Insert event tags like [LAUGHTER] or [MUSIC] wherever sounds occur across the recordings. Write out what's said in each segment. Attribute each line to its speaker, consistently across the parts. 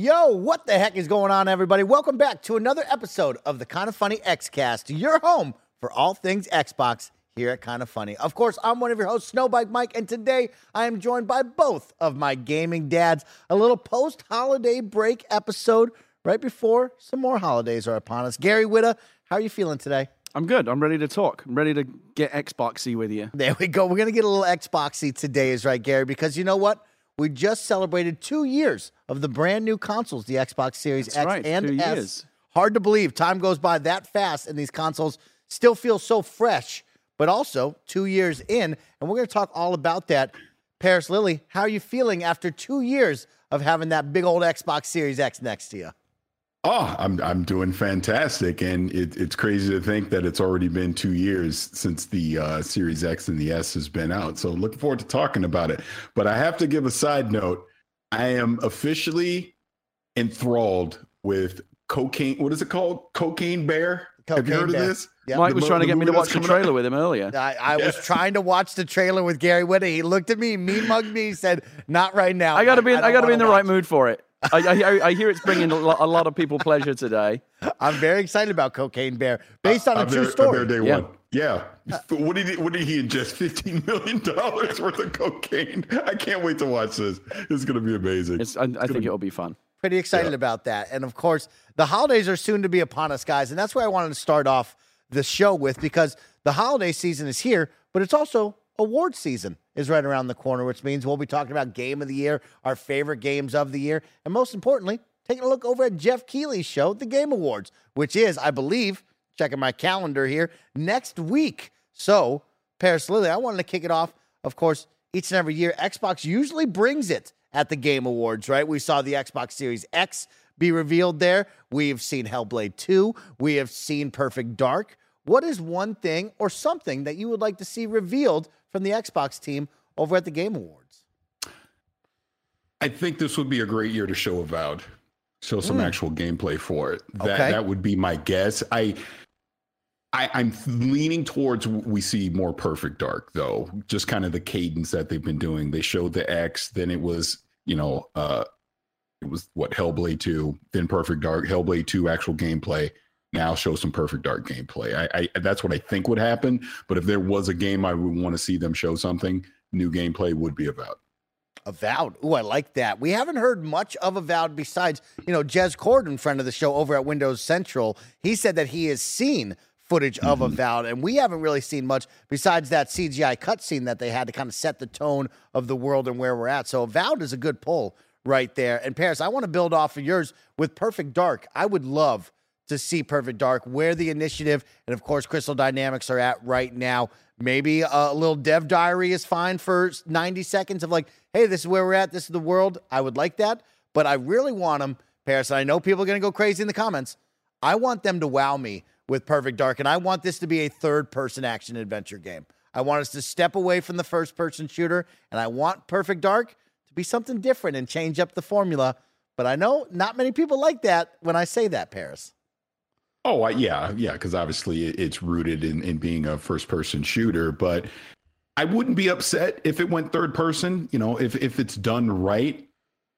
Speaker 1: Yo, what the heck is going on, everybody? Welcome back to another episode of the Kind of Funny Xcast, your home for all things Xbox here at Kind of Funny. Of course, I'm one of your hosts, Snowbike Mike, and today I am joined by both of my gaming dads. A little post holiday break episode right before some more holidays are upon us. Gary Whitta, how are you feeling today?
Speaker 2: I'm good. I'm ready to talk. I'm ready to get Xboxy with you.
Speaker 1: There we go. We're going to get a little Xboxy today, is right, Gary, because you know what? We just celebrated two years of the brand new consoles, the Xbox Series
Speaker 2: That's
Speaker 1: X
Speaker 2: right,
Speaker 1: and S.
Speaker 2: years.
Speaker 1: Hard to believe time goes by that fast, and these consoles still feel so fresh. But also two years in, and we're going to talk all about that. Paris Lilly, how are you feeling after two years of having that big old Xbox Series X next to you?
Speaker 3: Oh, I'm I'm doing fantastic, and it, it's crazy to think that it's already been two years since the uh, Series X and the S has been out. So looking forward to talking about it. But I have to give a side note. I am officially enthralled with cocaine. What is it called? Cocaine Bear. have you heard
Speaker 1: Bear.
Speaker 3: of this?
Speaker 1: Yep.
Speaker 2: Mike
Speaker 3: The
Speaker 2: was
Speaker 3: mo-
Speaker 2: trying to get me to watch the
Speaker 3: coming out?
Speaker 2: trailer with him earlier.
Speaker 1: I, I was trying to watch the trailer with Gary Whitta. He looked at me, me mugged me, he said, "Not right now."
Speaker 2: I got to be. I,
Speaker 1: don't
Speaker 2: got to be in the
Speaker 1: wanna
Speaker 2: right
Speaker 1: watch
Speaker 2: mood for it. I, I, I hear it's bringing a lot, a lot of people pleasure today.
Speaker 1: I'm very excited about Cocaine Bear, based on a
Speaker 3: I'm
Speaker 1: true
Speaker 3: there- I'm
Speaker 1: story.
Speaker 3: there day
Speaker 2: Yeah.
Speaker 3: one. Yeah. What did he, what did he ingest? Fifteen million dollars worth of cocaine. I can't wait to watch this. It's going to be amazing.
Speaker 2: It's, I, I think it'll be fun.
Speaker 1: Pretty excited
Speaker 3: Yeah.
Speaker 1: about that. And of course, the holidays are soon to be upon us, guys. And that's where I wanted to start off the show with because the holiday season is here, but it's also award season is right around the corner, which means we'll be talking about game of the year, our favorite games of the year, and most importantly, taking a look over at Geoff Keighley's show, the Game Awards, which is, I believe, checking my calendar here, next week. So, Paris Lilly, I wanted to kick it off. Of course, each and every year, Xbox usually brings it at the Game Awards, right? We saw the Xbox Series X be revealed there. We have seen Hellblade 2. We have seen Perfect Dark. What is one thing or something that you would like to see revealed from the Xbox team over at the Game Awards?
Speaker 3: I think this would be a great year to show Avowed, show some actual gameplay for it. That
Speaker 1: Okay.
Speaker 3: that would be my guess. I, I I'm leaning towards we see more Perfect Dark though. Just kind of the cadence that they've been doing. They showed the X, then it was you know uh, it was what Hellblade two, then Perfect Dark, Hellblade two actual gameplay. Now show some Perfect Dark gameplay. I, I that's what I think would happen. But if there was a game I would want to see them show something new gameplay would be about.
Speaker 1: Avowed. Ooh, I like that. We haven't heard much of Avowed besides, you know, Jez Corden, friend of the show over at Windows Central. He said that he has seen footage of mm-hmm. Avowed, and we haven't really seen much besides that CGI cutscene that they had to kind of set the tone of the world and where we're at. So Avowed is a good pull right there. And Paris, I want to build off of yours with Perfect Dark. I would love to see Perfect Dark, where the initiative and of course Crystal Dynamics are at right now. Maybe a little dev diary is fine for 90 seconds of like, hey, this is where we're at, this is the world. I would like that, but I really want them, Paris. And I know people are going to go crazy in the comments. I want them to wow me with Perfect Dark, and I want this to be a third person action adventure game. I want us to step away from the first person shooter, and I want Perfect Dark to be something different and change up the formula. But I know not many people like that when I say that, Paris.
Speaker 3: Oh, yeah, yeah, because obviously it's rooted in, in being a first person shooter, but I wouldn't be upset if it went third person. You know, if if it's done right,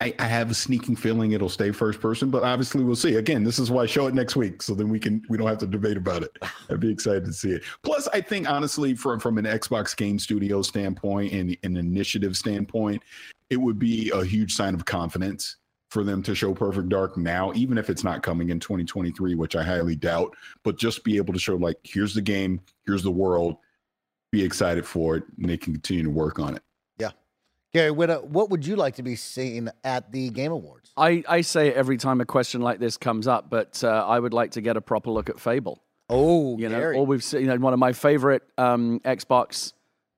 Speaker 3: I, I have a sneaking feeling it'll stay first person, but obviously we'll see. Again, this is why I show it next week, so then we can we don't have to debate about it. I'd be excited to see it. Plus, I think honestly, from from an Xbox Game Studio standpoint and an initiative standpoint, it would be a huge sign of confidence for them to show Perfect Dark now, even if it's not coming in 2023, which I highly doubt, but just be able to show, like, here's the game, here's the world, be excited for it, and they can continue to work on it.
Speaker 1: Yeah. Gary, what, uh, what would you like to be seen at the Game Awards?
Speaker 2: I, I say it every time a question like this comes up, but uh, I would like to get a proper look at Fable.
Speaker 1: Oh,
Speaker 2: You know,
Speaker 1: Gary.
Speaker 2: all we've seen, you know, one of my favorite um, Xbox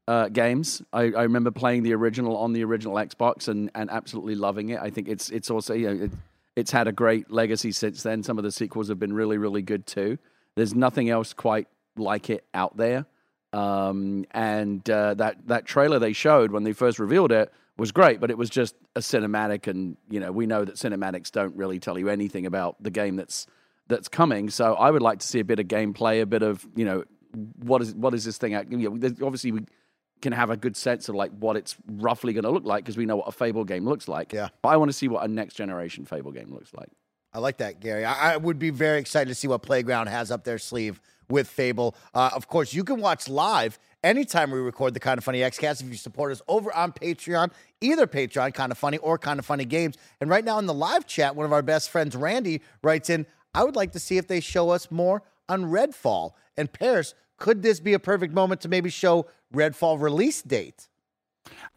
Speaker 2: uh, games. I, I remember playing the original on the original Xbox and, and absolutely loving it. I think it's it's also you know it, it's had a great legacy since then. Some of the sequels have been really really good too. There's nothing else quite like it out there. Um, and uh, that that trailer they showed when they first revealed it was great, but it was just a cinematic, and you know we know that cinematics don't really tell you anything about the game that's that's coming. So I would like to see a bit of gameplay, a bit of you know what is what is this thing? You know, obviously we can have a good sense of like what it's roughly going to look like because we know what a Fable game looks like.
Speaker 1: Yeah.
Speaker 2: but I want to see what a next generation Fable game looks like.
Speaker 1: I like that, Gary. I, I would be very excited to see what Playground has up their sleeve with Fable. Uh, of course, you can watch live anytime we record the Kind of Funny XCast if you support us over on Patreon, either Patreon, Kind of Funny, or Kind of Funny Games. And right now in the live chat, one of our best friends, Randy, writes in, I would like to see if they show us more on Redfall. And Paris, could this be a perfect moment to maybe show Redfall release date?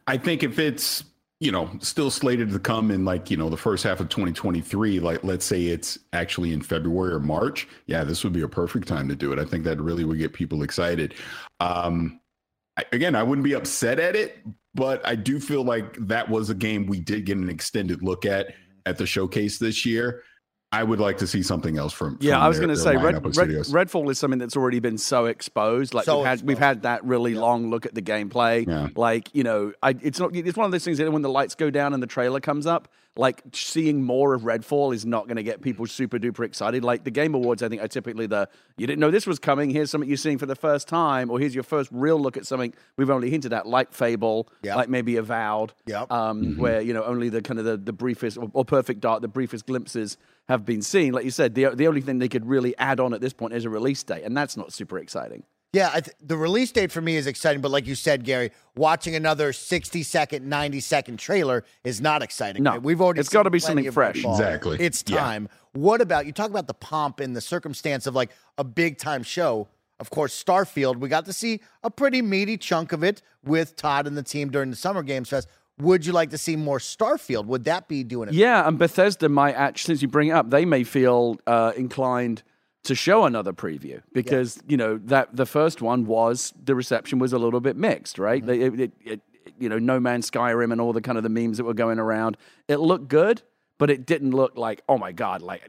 Speaker 3: I think if it's you know still slated to come in like you know the first half of 2023, like let's say it's actually in February or March, yeah, this would be a perfect time to do it. I think that really would get people excited. Um, again, I wouldn't be upset at it, but I do feel like that was a game we did get an extended look at at the showcase this year. I would like to see something else from.
Speaker 2: Yeah,
Speaker 3: from
Speaker 2: I was going to say Red,
Speaker 3: lineup
Speaker 2: Red. Redfall is something that's already been so exposed. Like
Speaker 1: So
Speaker 2: we've had we've had that really long look at the gameplay.
Speaker 3: Yeah.
Speaker 2: Like you know, I, it's not. It's one of those things that when the lights go down and the trailer comes up, like seeing more of Redfall is not going to get people super duper excited. Like the Game Awards, I think are typically the you didn't know this was coming. Here's something you're seeing for the first time, or here's your first real look at something we've only hinted at, like Fable,
Speaker 1: Yep.
Speaker 2: like maybe Avowed,
Speaker 1: Yep.
Speaker 2: um, where you know only the kind of the, the briefest or, or Perfect Dark, the briefest glimpses have been seen. Like you said, the the only thing they could really add on at this point is a release date, and that's not super exciting.
Speaker 1: Yeah, I th- the release date for me is exciting, but like you said, Gary, watching another 60 second, 90 second trailer is not exciting.
Speaker 2: No,
Speaker 1: right? We've already
Speaker 2: it's gotta be something fresh.
Speaker 1: Redfall.
Speaker 3: Exactly.
Speaker 1: It's
Speaker 3: Yeah.
Speaker 1: time. What about you talk about the pomp and the circumstance of like a big time show? Of course, Starfield, we got to see a pretty meaty chunk of it with Todd and the team during the Summer Games Fest. Would you like to see more Starfield? Would that be doing it?
Speaker 2: Yeah, and Bethesda might actually, since you bring it up, they may feel uh, inclined to show another preview because you know that the first one was the reception was a little bit mixed, right? They- It, it, it, you know, No Man's Skyrim and all the kind of the memes that were going around. It looked good, but it didn't look like oh my god, like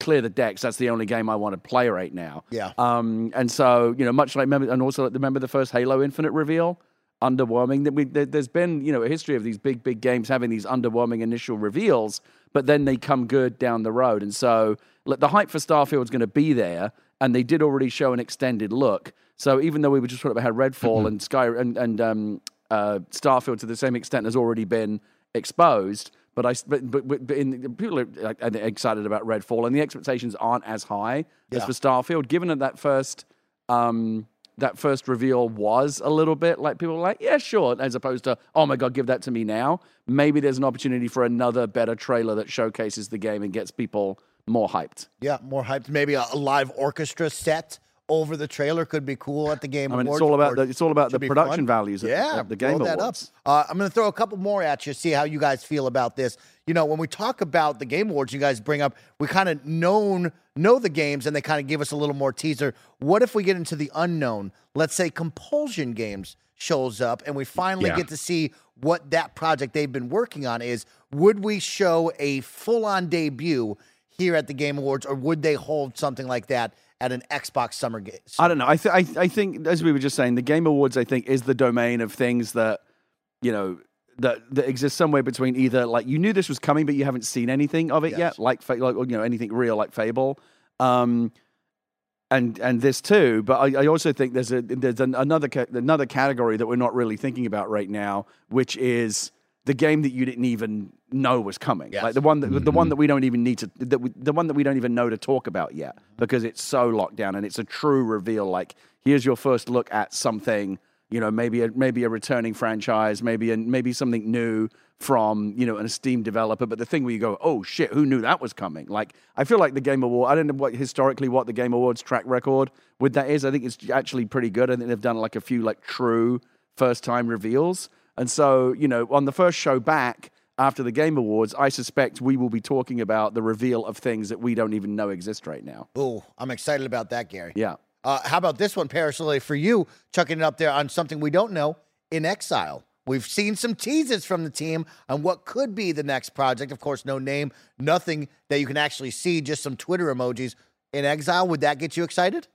Speaker 2: clear the decks. That's the only game I want to play right now.
Speaker 1: Yeah.
Speaker 2: Um, and so you know, much like remember, and also like, remember the first Halo Infinite reveal, underwhelming. That we there's been you know a history of these big big games having these underwhelming initial reveals, but then they come good down the road. And so look, the hype for Starfield is going to be there, and they did already show an extended look. So even though we were just talking about had Redfall and Sky and and um, uh, Starfield to the same extent has already been exposed. But I, but, but, but in, people are like, excited about Redfall, and the expectations aren't as high as for Starfield. Given that that first, um, that first reveal was a little bit like people were like, yeah, sure, as opposed to, oh my god, give that to me now. Maybe there's an opportunity for another better trailer that showcases the game and gets people more hyped.
Speaker 1: Yeah, more hyped. Maybe a, a live orchestra set over the trailer could be cool at the Game
Speaker 2: I mean,
Speaker 1: Awards.
Speaker 2: it's all about the, it's all about the production
Speaker 1: fun.
Speaker 2: values of,
Speaker 1: yeah,
Speaker 2: of the Game
Speaker 1: blow that
Speaker 2: Awards.
Speaker 1: Up. Uh, I'm going to throw a couple more at you, see how you guys feel about this. You know, when we talk about the Game Awards, you guys bring up we kind of known know the games, and they kind of give us a little more teaser. What if we get into the unknown? Let's say Compulsion Games shows up, and we finally
Speaker 3: Yeah.
Speaker 1: get to see what that project they've been working on is. Would we show a full-on debut here at the Game Awards, or would they hold something like that at an Xbox Summer Game?
Speaker 2: I don't know. I, th- I I think as we were just saying, the Game Awards I think is the domain of things that you know that that exist somewhere between either like you knew this was coming but you haven't seen anything of it
Speaker 1: Yes.
Speaker 2: yet, like like you know anything real like Fable, um, and and this too. But I, I also think there's a there's an, another ca- another category that we're not really thinking about right now, which is the game that you didn't even know was coming,
Speaker 1: Yes.
Speaker 2: like the one that the one mm-hmm. that we don't even need to that we, the one that we don't even know to talk about yet because it's so locked down and it's a true reveal. Like here's your first look at something, you know, maybe a, maybe a returning franchise, maybe a, maybe something new from you know an esteemed developer. But the thing where you go, oh shit, who knew that was coming? Like I feel like the Game Award. I don't know what historically what the Game Awards track record with that is. I think it's actually pretty good. I think they've done like a few like true first time reveals. And so you know on the first show back after the Game Awards, I suspect we will be talking about the reveal of things that we don't even know exist right now.
Speaker 1: Oh, I'm excited about that, Gary.
Speaker 2: Yeah.
Speaker 1: Uh, how about this one, personally, for you, chucking it up there on something we don't know inXile? We've seen some teases from the team on what could be the next project. Of course, no name, nothing that you can actually see, just some Twitter emojis. inXile, would that get you excited?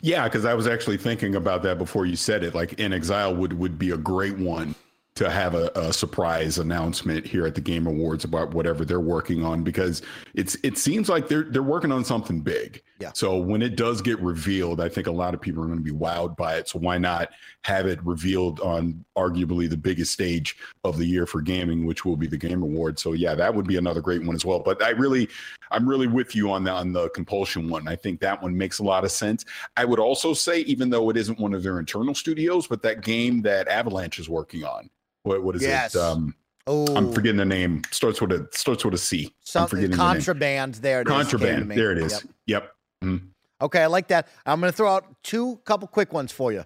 Speaker 3: Yeah, because I was actually thinking about that before you said it. Like inXile would would be a great one to have a, a, surprise announcement here at the Game Awards about whatever they're working on because it's it seems like they're they're working on something big.
Speaker 1: Yeah.
Speaker 3: So when it does get revealed, I think a lot of people are going to be wowed by it. So why not have it revealed on arguably the biggest stage of the year for gaming, which will be the Game Awards. So yeah, that would be another great one as well. But I really I'm really with you on the on the compulsion one. I think that one makes a lot of sense. I would also say, even though it isn't one of their internal studios, but that game that Avalanche is working on what what is
Speaker 1: Yes.
Speaker 3: it? Um,
Speaker 1: Oh,
Speaker 3: I'm forgetting the name. Starts with a starts with a C. I'm
Speaker 1: something
Speaker 3: forgetting the name.
Speaker 1: contraband. There it is. came to
Speaker 3: Contraband.
Speaker 1: me.
Speaker 3: There it is.
Speaker 1: Yep.
Speaker 3: Yep. Mhm.
Speaker 1: Okay, I like that. I'm going to throw out two couple quick ones for you.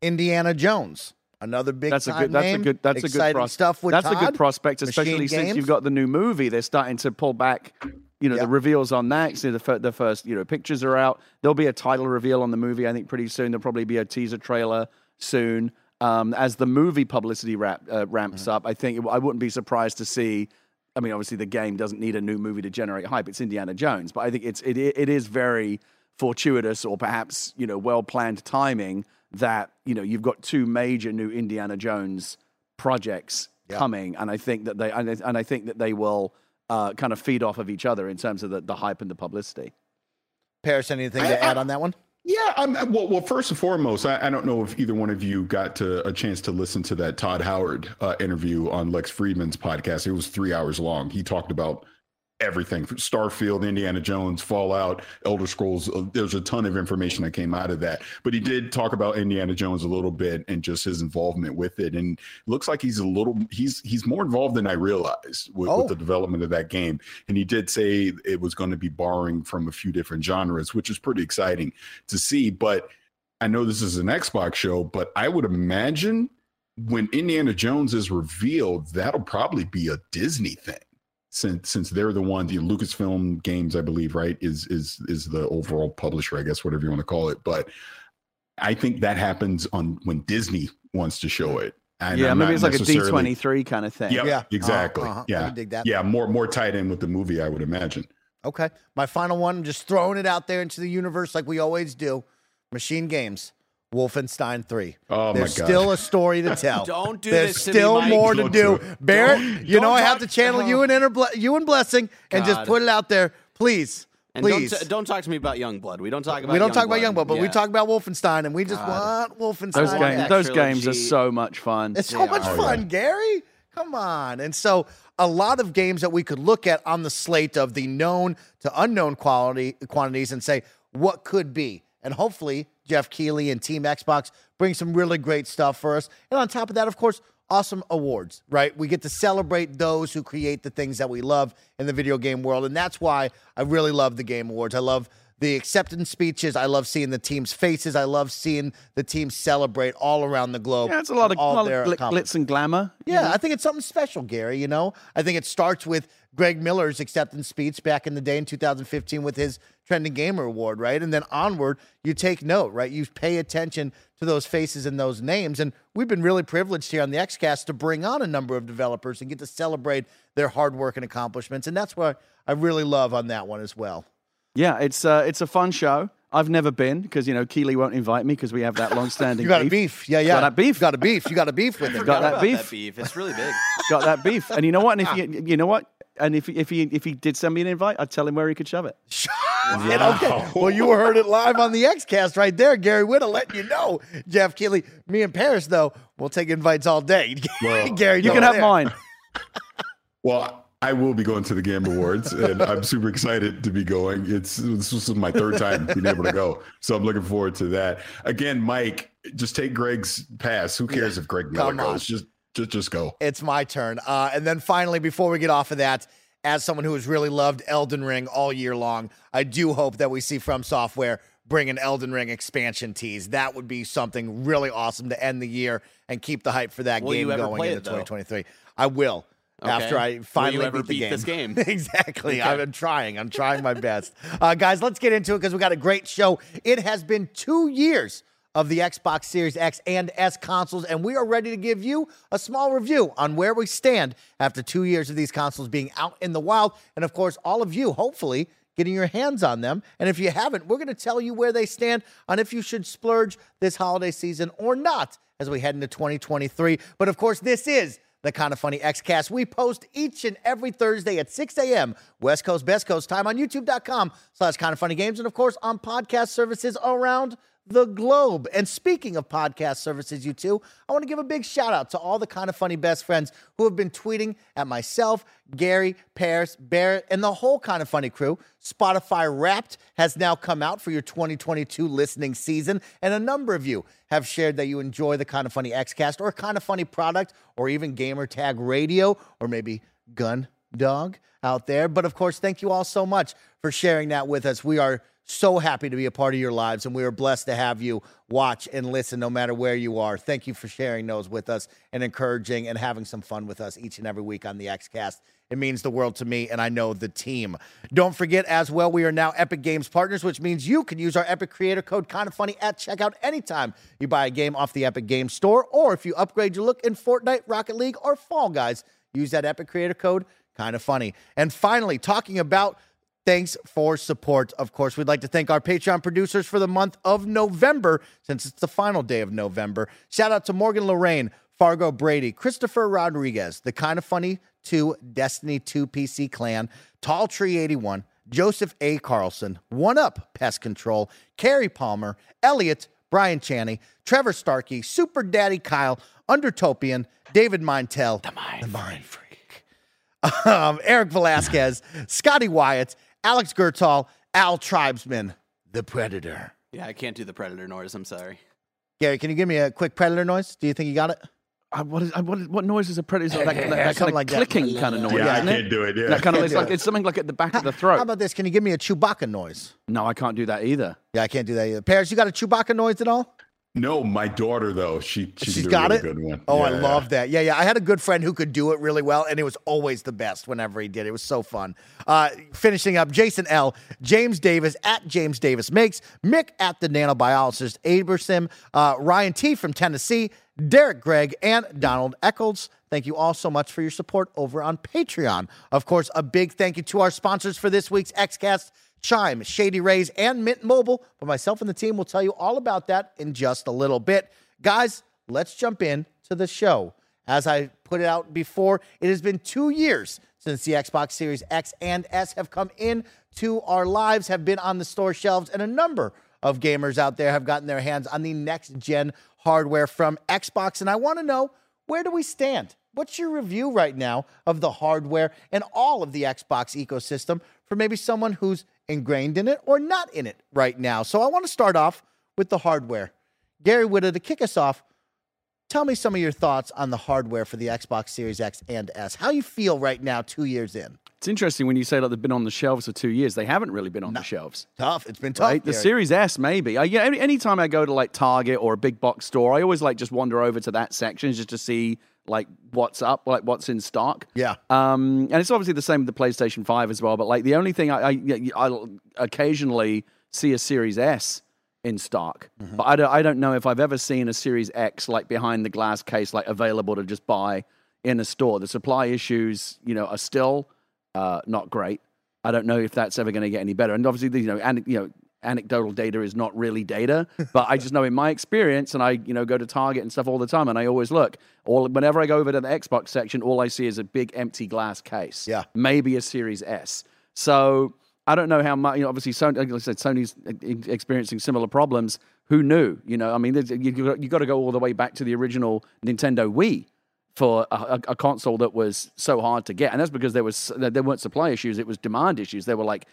Speaker 1: Indiana Jones, another big
Speaker 2: That's a good. That's
Speaker 1: name.
Speaker 2: a good. That's a
Speaker 1: Exciting
Speaker 2: good pros-
Speaker 1: stuff with
Speaker 2: That's a good prospect,
Speaker 1: Machine
Speaker 2: especially since
Speaker 1: Games.
Speaker 2: you've got the new movie. They're starting to pull back. You know
Speaker 1: Yep.
Speaker 2: the reveals on that. So the fir- the first you know pictures are out. There'll be a title reveal on the movie. I think pretty soon. There'll probably be a teaser trailer soon. Um, as the movie publicity wrap, uh, ramps
Speaker 1: Mm-hmm.
Speaker 2: up, I think I wouldn't be surprised to see. I mean, obviously the game doesn't need a new movie to generate hype. It's Indiana Jones, but I think it's it it is very fortuitous or perhaps you know well planned timing that you know you've got two major new Indiana Jones projects
Speaker 1: Yeah.
Speaker 2: coming, and I think that they and I, and I think that they will uh, kind of feed off of each other in terms of the, the hype and the publicity.
Speaker 1: Paris, anything to
Speaker 3: I- I-
Speaker 1: add on that one?
Speaker 3: Yeah, I'm, well, well, first and foremost, I, I don't know if either one of you got to a chance to listen to that Todd Howard uh, interview on Lex Fridman's podcast. It was three hours long. He talked about everything from Starfield, Indiana Jones, Fallout, Elder Scrolls. Uh, There's a ton of information that came out of that. But he did talk about Indiana Jones a little bit and just his involvement with it. And it looks like he's a little he's he's more involved than I realized with,
Speaker 1: Oh.
Speaker 3: with the development of that game. And he did say it was going to be borrowing from a few different genres, which is pretty exciting to see. But I know this is an Xbox show, but I would imagine when Indiana Jones is revealed, that'll probably be a Disney thing. Since since they're the one, the Lucasfilm games, I believe, right, is is is the overall publisher, I guess, whatever you want to call it. But I think that happens on when Disney wants to show it. And
Speaker 2: yeah,
Speaker 3: I'm
Speaker 2: maybe it's like a D twenty three kind of thing.
Speaker 3: Yep,
Speaker 1: Yeah.
Speaker 3: exactly.
Speaker 1: Uh-huh. I
Speaker 3: Yeah,
Speaker 1: dig that.
Speaker 3: yeah, more more tied in with the movie, I would imagine.
Speaker 1: Okay. My final one, I'm just throwing it out there into the universe like we always do. Machine Games, Wolfenstein 3.
Speaker 3: Oh
Speaker 1: There's
Speaker 3: my god!
Speaker 1: still a story to [LAUGHS] tell.
Speaker 4: Don't do
Speaker 1: There's
Speaker 4: this to me,
Speaker 1: still more to
Speaker 3: Don't
Speaker 1: do.
Speaker 3: do.
Speaker 1: Barrett,
Speaker 3: Don't-
Speaker 1: you know I have to channel you and inner ble- you and Blessing and just put it out there, please.
Speaker 4: And
Speaker 1: please.
Speaker 4: don't, t- don't talk to me about Youngblood. We don't talk about
Speaker 1: we don't talk about
Speaker 4: Youngblood.
Speaker 1: Youngblood, but we talk about Wolfenstein, and we just want Wolfenstein.
Speaker 2: Those
Speaker 4: I
Speaker 2: games, those games are so much fun.
Speaker 1: It's so
Speaker 4: They
Speaker 1: much oh,
Speaker 4: are.
Speaker 1: fun,
Speaker 3: yeah.
Speaker 1: Gary. Come on. And so a lot of games that we could look at on the slate of the known to unknown quality quantities and say what could be. And hopefully Geoff Keighley and Team Xbox bring some really great stuff for us. And on top of that, of course, awesome awards, right? We get to celebrate those who create the things that we love in the video game world. And that's why I really love the game awards. I love the acceptance speeches. I love seeing the team's faces. I love seeing the team celebrate all around the globe.
Speaker 2: yeah, it's a lot of,
Speaker 1: all
Speaker 2: lot
Speaker 1: their
Speaker 2: of glitz and glamour.
Speaker 1: Yeah, I think it's something special, Gary. You know, I think it starts with Greg Miller's acceptance speech back in the day in 2015 with his Trending Gamer Award, right? And then onward, you take note, right? You pay attention to those faces and those names. And we've been really privileged here on the XCast to bring on a number of developers and get to celebrate their hard work and accomplishments. And that's what I really love on that one as well.
Speaker 2: Yeah, it's uh, it's a fun show. I've never been because you know Keighley won't invite me because we have that [LAUGHS] long-standing
Speaker 1: You got a
Speaker 2: beef.
Speaker 1: beef. Yeah, yeah.
Speaker 2: Got that beef.
Speaker 1: Got a beef. You got a beef with him.
Speaker 2: Got that beef.
Speaker 4: That beef. It's really big. [LAUGHS]
Speaker 2: Got that beef, and you know what? And if you you know what? And if if he if he did send me an invite, I'd tell him where he could shove it. [LAUGHS]
Speaker 1: And okay. Well, you heard it live on the XCast right there. Gary Whitta letting you know. Geoff Keighley, me and Paris, though, we'll take invites all day. [LAUGHS]
Speaker 3: Well,
Speaker 1: Gary,
Speaker 2: You
Speaker 1: no,
Speaker 2: can have
Speaker 1: there.
Speaker 2: mine. [LAUGHS]
Speaker 3: Well, I will be going to the Game Awards, and I'm super excited to be going. It's this is my third time being able to go, so I'm looking forward to that. Again, Mike, just take Greg's pass. Who cares if Greg Miller
Speaker 1: come on.
Speaker 3: goes? Just Just just go.
Speaker 1: It's my turn. Uh, and then finally, before we get off of that, as someone who has really loved Elden Ring all year long, I do hope that we see From Software bring an Elden Ring expansion tease. That would be something really awesome to end the year and keep the hype for that
Speaker 4: Will
Speaker 1: game going into
Speaker 4: it,
Speaker 1: 2023. I will. After
Speaker 4: Okay.
Speaker 1: I
Speaker 4: Will
Speaker 1: finally beat, the
Speaker 4: beat this game? [LAUGHS]
Speaker 1: exactly. I'm trying. I'm trying my best. Uh, guys, let's get into it because we got a great show. It has been two years of the Xbox Series X and S consoles, and we are ready to give you a small review on where we stand after two years of these consoles being out in the wild. And of course, all of you, hopefully, getting your hands on them. And if you haven't, we're going to tell you where they stand on if you should splurge this holiday season or not as we head into 2023. But of course, this is the kind of funny Xcast. We post each and every Thursday at 6 a.m. West Coast, Best Coast time on youtube.com slash kind of funny games. And of course, on podcast services around the globe. And speaking of podcast services, you two, I want to give a big shout out to all the kind of funny best friends who have been tweeting at myself, Gary, Paris, Barrett, and the whole kind of funny crew. Spotify Wrapped has now come out for your 2022 listening season, and a number of you have shared that you enjoy the kind of funny Xcast or kind of funny product or even gamer tag radio or maybe gun dog out there. But of course, thank you all so much for sharing that with us. We are so happy to be a part of your lives, and we are blessed to have you watch and listen no matter where you are. Thank you for sharing those with us and encouraging and having some fun with us each and every week on the Xcast. It means the world to me, and I know the team. Don't forget as well, we are now Epic Games partners, which means you can use our Epic creator code kind of funny at checkout anytime you buy a game off the Epic Games Store, or if you upgrade your look in Fortnite, Rocket League, or Fall Guys, use that Epic creator code kind of funny. And finally, talking about Thanks for support. Of course, we'd like to thank our Patreon producers for the month of November, since it's the final day of November. Shout out to Morgan Lorraine, Fargo Brady, Christopher Rodriguez, the kind of funny 2 Destiny 2 PC clan, Tall Tree 81, Joseph A. Carlson, One Up Pest Control, Carrie Palmer, Elliot, Brian Chaney, Trevor Starkey, Super Daddy Kyle, Undertopian, David Mintel, the Mind, the Mind Freak, [LAUGHS] um, Eric Velasquez, Scotty Wyatt, Alex Gertall, Al Tribesman, the Predator.
Speaker 4: Yeah, I can't do the predator noise. I'm sorry.
Speaker 1: Gary, can you give me a quick Predator noise? Do you think you got it?
Speaker 2: Uh, what, is, uh, what, is, what noise is a predator? That, that, that kind of
Speaker 1: like that.
Speaker 2: clicking kind of noise,
Speaker 3: Yeah, I
Speaker 2: isn't it?
Speaker 3: can't do it. Yeah.
Speaker 2: That kind of it's like
Speaker 1: it.
Speaker 2: it's something like at the back of the throat.
Speaker 1: How about this? Can you give me a Chewbacca noise?
Speaker 2: no, I can't do that either.
Speaker 1: Yeah, I can't do that either. Paris, you got a Chewbacca noise at all?
Speaker 3: No, my daughter though, she she
Speaker 1: She's
Speaker 3: a
Speaker 1: got
Speaker 3: really
Speaker 1: it.
Speaker 3: good one.
Speaker 1: Oh, I
Speaker 3: Yeah.
Speaker 1: love that. Yeah, yeah. I had a good friend who could do it really well, and it was always the best whenever he did. It was so fun. Uh, finishing up, Jason L, James Davis at James Davis makes Mick at the nanobiologist Abersim, uh, Ryan T from Tennessee, Derek Gregg, and Donald Eccles. Thank you all so much for your support over on Patreon. Of course, a big thank you to our sponsors for this week's XCast. Chime, Shady Rays, and Mint Mobile. But myself and the team will tell you all about that in just a little bit. Guys, let's jump in to the show. As I put it out before, it has been two years since the Xbox Series X and S have come in to our lives, have been on the store shelves, and a number of gamers out there have gotten their hands on the next gen hardware from Xbox. And I want to know where do we stand? What's your review right now of the hardware and all of the Xbox ecosystem for maybe someone who's ingrained in it or not in it right now? So I want to start off with the hardware. Gary Whitta, to kick us off, tell me some of your thoughts on the hardware for the Xbox Series X and S. How you feel right now, two years in?
Speaker 2: It's interesting when you say that they've been on the shelves for two years. They haven't really been on the shelves.
Speaker 1: Tough. It's been tough.
Speaker 2: Right? The Series S, maybe. I, yeah, any anytime I go to like Target or a big box store, I always like just wander over to that section just to see like what's up, like what's in stock.
Speaker 1: Yeah.
Speaker 2: Um, and it's obviously the same with the PlayStation 5 as well. But like the only thing I, I I'll occasionally see a Series S in stock,
Speaker 1: Mm-hmm.
Speaker 2: but I don't I don't know if I've ever seen a Series X like behind the glass case, like available to just buy in a store. The supply issues, you know, are still uh, not great. I don't know if that's ever going to get any better. And obviously, you know, and you know, anecdotal data is not really data, but I just know in my experience, and I, you know, go to Target and stuff all the time, and I always look. All whenever I go over to the Xbox section, all I see is a big empty glass case.
Speaker 1: Yeah.
Speaker 2: maybe a Series S. So I don't know how much. You know, obviously, Sony, like I said, Sony's experiencing similar problems. Who knew? You know, I mean, you you got to go all the way back to the original Nintendo Wii for a, a, console that was so hard to get, and that's because there was there weren't supply issues; it was demand issues. They were like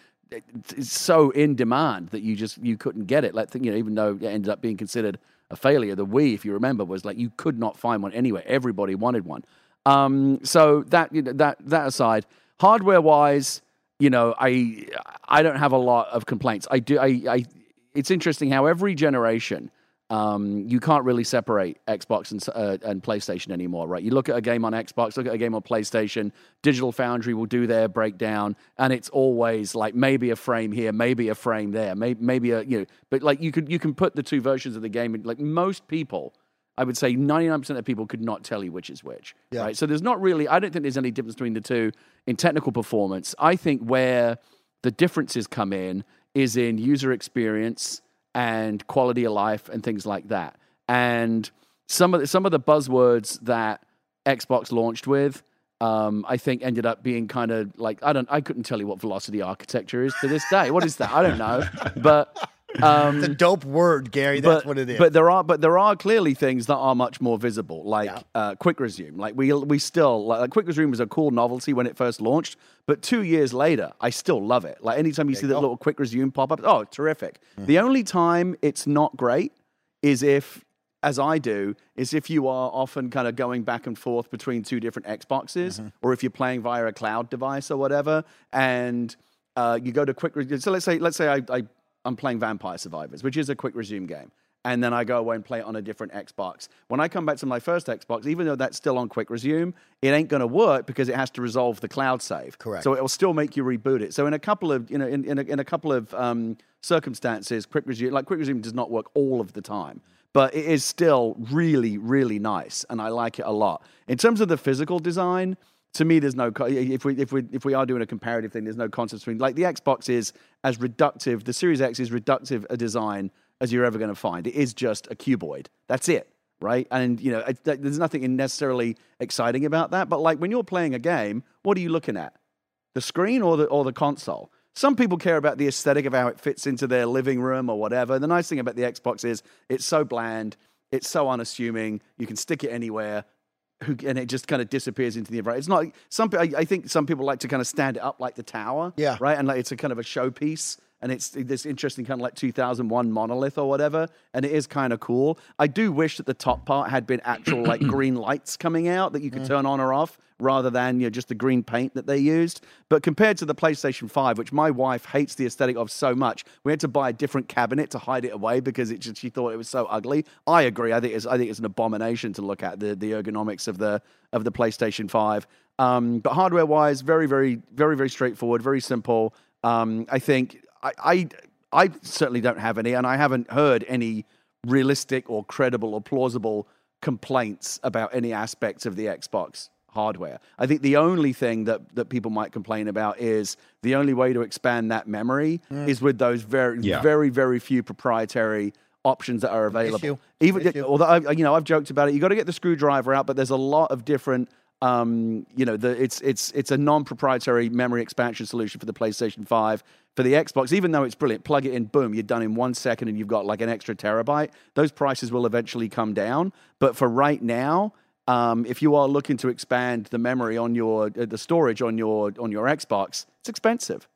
Speaker 2: so in demand that you just you couldn't get it. Like you know, even though it ended up being considered a failure. The Wii, if you remember, was like you could not find one anywhere. Everybody wanted one. Um, so that you know, that that aside, hardware wise, you know, I I don't have a lot of complaints. I do. I, I it's interesting how every generation. Um, you can't really separate Xbox and, uh, and PlayStation anymore, right? You look at a game on Xbox, look at a game on PlayStation. Digital Foundry will do their breakdown, and it's always like maybe a frame here, maybe a frame there, maybe, maybe a you know. But like you could you can put the two versions of the game. In, like most people, I would say 99% of people could not tell you which is which.
Speaker 1: Yeah.
Speaker 2: Right. So there's not really. I don't think there's any difference between the two in technical performance. I think where the differences come in is in user experience and quality of life and things like that. And some of the, some of the buzzwords that Xbox launched with, um, I think ended up being kind of like I don't I couldn't tell you what velocity architecture is to this day. What is that? I don't know, [LAUGHS] but. Um,
Speaker 1: it's a dope word, Gary. That's
Speaker 2: but,
Speaker 1: what it is.
Speaker 2: But there are, but there are clearly things that are much more visible, like
Speaker 1: Yeah.
Speaker 2: uh, quick resume. Like we, we still like, quick resume was a cool novelty when it first launched, but two years later, I still love it. Like anytime you see that little quick resume pop up, oh, terrific.
Speaker 1: Mm-hmm.
Speaker 2: The only time it's not great is if, as I do, is if you are often kind of going back and forth between two different Xboxes,
Speaker 1: Mm-hmm.
Speaker 2: or if you're playing via a cloud device or whatever, and uh, you go to quick. Re- so let's say, let's say I, I I'm playing Vampire Survivors, which is a quick resume game. And then I go away and play it on a different Xbox. When I come back to my first Xbox, even though that's still on quick resume, it ain't going to work because it has to resolve the cloud save.
Speaker 1: Correct.
Speaker 2: So it will still make you reboot it. So in a couple of you know in, in, a, in a couple of um, circumstances, quick resume like quick resume does not work all of the time, but it is still really really nice, and I like it a lot. In terms of the physical design, to me, there's no if we if we if we are doing a comparative thing, there's no concept between like the Xbox is as reductive, the Series X is reductive a design as you're ever going to find. It is just a cuboid. That's it, right? And you know, it, there's nothing necessarily exciting about that. But like when you're playing a game, what are you looking at? The screen or the or the console? Some people care about the aesthetic of how it fits into their living room or whatever. The nice thing about the Xbox is it's so bland, it's so unassuming. You can stick it anywhere who, and it just kind of disappears into the environment. It's not some. I, I think some people like to kind of stand it up like the tower,
Speaker 1: Yeah.
Speaker 2: right, and like it's a kind of a showpiece, and it's this interesting kind of like 2001 monolith or whatever, and it is kind of cool. I do wish that the top part had been actual like [CLEARS THROAT] green lights coming out that you could turn on or off, rather than you know just the green paint that they used. But compared to the PlayStation 5, which my wife hates the aesthetic of so much, we had to buy a different cabinet to hide it away because it just, she thought it was so ugly. I agree. I think it's I think it's an abomination to look at the the ergonomics of the of the PlayStation 5. Um, but hardware wise, very very very very straightforward, very simple. Um, I think I, I I certainly don't have any, and I haven't heard any realistic or credible or plausible complaints about any aspects of the Xbox hardware. I think the only thing that, that people might complain about is the only way to expand that memory is with those very,
Speaker 3: Yeah.
Speaker 2: very, very few proprietary options that are available.
Speaker 1: Issue.
Speaker 2: Even
Speaker 1: Issue.
Speaker 2: although I, you know I've joked about it, you got to get the screwdriver out, but there's a lot of different. Um, you know, the, it's it's it's a non-proprietary memory expansion solution for the PlayStation Five. For the Xbox, even though it's brilliant, plug it in, boom, you're done in one second, and you've got like an extra terabyte. Those prices will eventually come down, but for right now, um, if you are looking to expand the memory on your uh, the storage on your on your Xbox, it's expensive.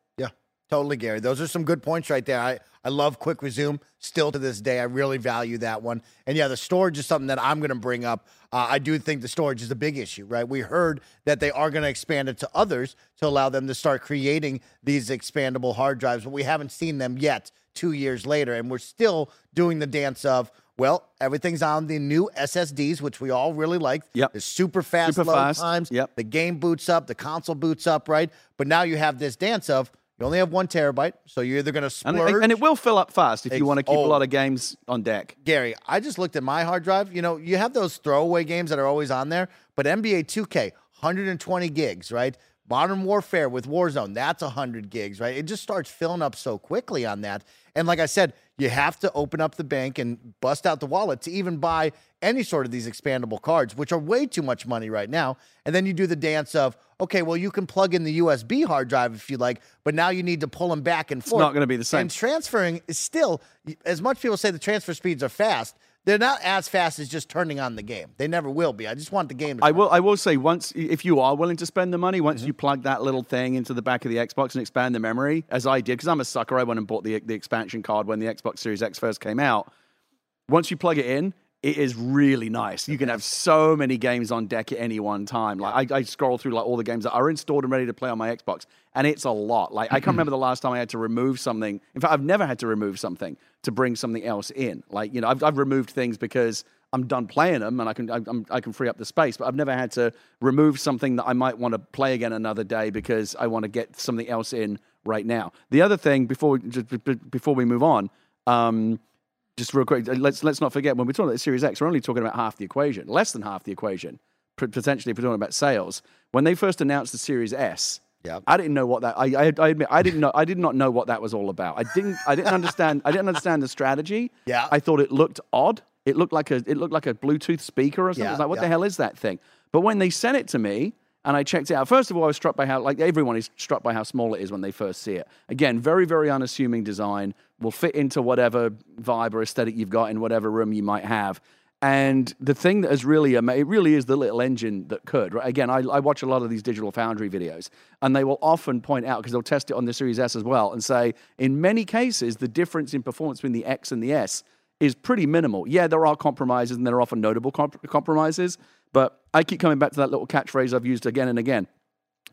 Speaker 1: Totally, Gary. Those are some good points right there. I, I love quick resume still to this day. I really value that one. And yeah, the storage is something that I'm going to bring up. Uh, I do think the storage is a big issue, right? We heard that they are going to expand it to others to allow them to start creating these expandable hard drives, but we haven't seen them yet two years later. And we're still doing the dance of, well, everything's on the new SSDs, which we all really like.
Speaker 2: Yep.
Speaker 1: The super fast
Speaker 2: Super
Speaker 1: load
Speaker 2: fast.
Speaker 1: times.
Speaker 2: Yep.
Speaker 1: The game boots up, the console boots up, right? But now you have this dance of you only have one terabyte, so you're either going to
Speaker 2: And,
Speaker 1: splurge.
Speaker 2: and it will fill up fast if you want to keep
Speaker 1: oh.
Speaker 2: a lot of oh. games on deck.
Speaker 1: Gary, I just looked at my hard drive. You know, you have those throwaway games that are always on there, but NBA 2K, 120 gigs, right? Modern Warfare with Warzone, that's 100 gigs, right? It just starts filling up so quickly on that. And like I said, you have to open up the bank and bust out the wallet to even buy any sort of these expandable cards, which are way too much money right now. And then you do the dance of, okay, well, you can plug in the USB hard drive if you like, but now you need to pull them back and forth.
Speaker 2: It's not gonna be the same.
Speaker 1: And transferring is still, as much people say the transfer speeds are fast, they're not as fast as just turning on the game. They never will be. I just want the game to
Speaker 2: I will. I will say once, if you are willing to spend the money, once
Speaker 1: Mm-hmm.
Speaker 2: you plug that little thing into the back of the Xbox and expand the memory, as I did, because I'm a sucker. I went and bought the the expansion card when the Xbox Series X first came out. once you plug it in, it is really nice. You can have so many games on deck at any one time. Like I, I scroll through like all the games that are installed and ready to play on my Xbox, and it's a lot. Like I can't [LAUGHS] remember the last time I had to remove something. In fact, I've never had to remove something to bring something else in. Like you know, I've, I've removed things because I'm done playing them and I can I, I'm, I can free up the space. But I've never had to remove something that I might want to play again another day because I want to get something else in right now. The other thing before just b- b- before we move on. Um, just real quick, uh, let's let's not forget when we're talking about the Series X, we're only talking about half the equation, less than half the equation, potentially if we're talking about sales. When they first announced the Series S,
Speaker 1: Yep.
Speaker 2: I didn't know what that. I, I, I admit I didn't know. I did not know what that was all about. I didn't. I didn't understand. I didn't understand the strategy.
Speaker 1: Yeah.
Speaker 2: I thought it looked odd. It looked like a. It looked like a Bluetooth speaker or something.
Speaker 1: Yeah,
Speaker 2: I was like, what
Speaker 1: yeah.
Speaker 2: the hell is that thing? But when they sent it to me and I checked it out, first of all, I was struck by how, like everyone is struck by how small it is when they first see it. Again, very, very unassuming design. Will fit into whatever vibe or aesthetic you've got in whatever room you might have. And the thing that is really ama- it really is the little engine that could. Right? Again, I, I watch a lot of these Digital Foundry videos, and they will often point out because they'll test it on the Series S as well, and say in many cases the difference in performance between the X and the S is pretty minimal. Yeah, there are compromises, and there are often notable comp- compromises. But I keep coming back to that little catchphrase I've used again and again.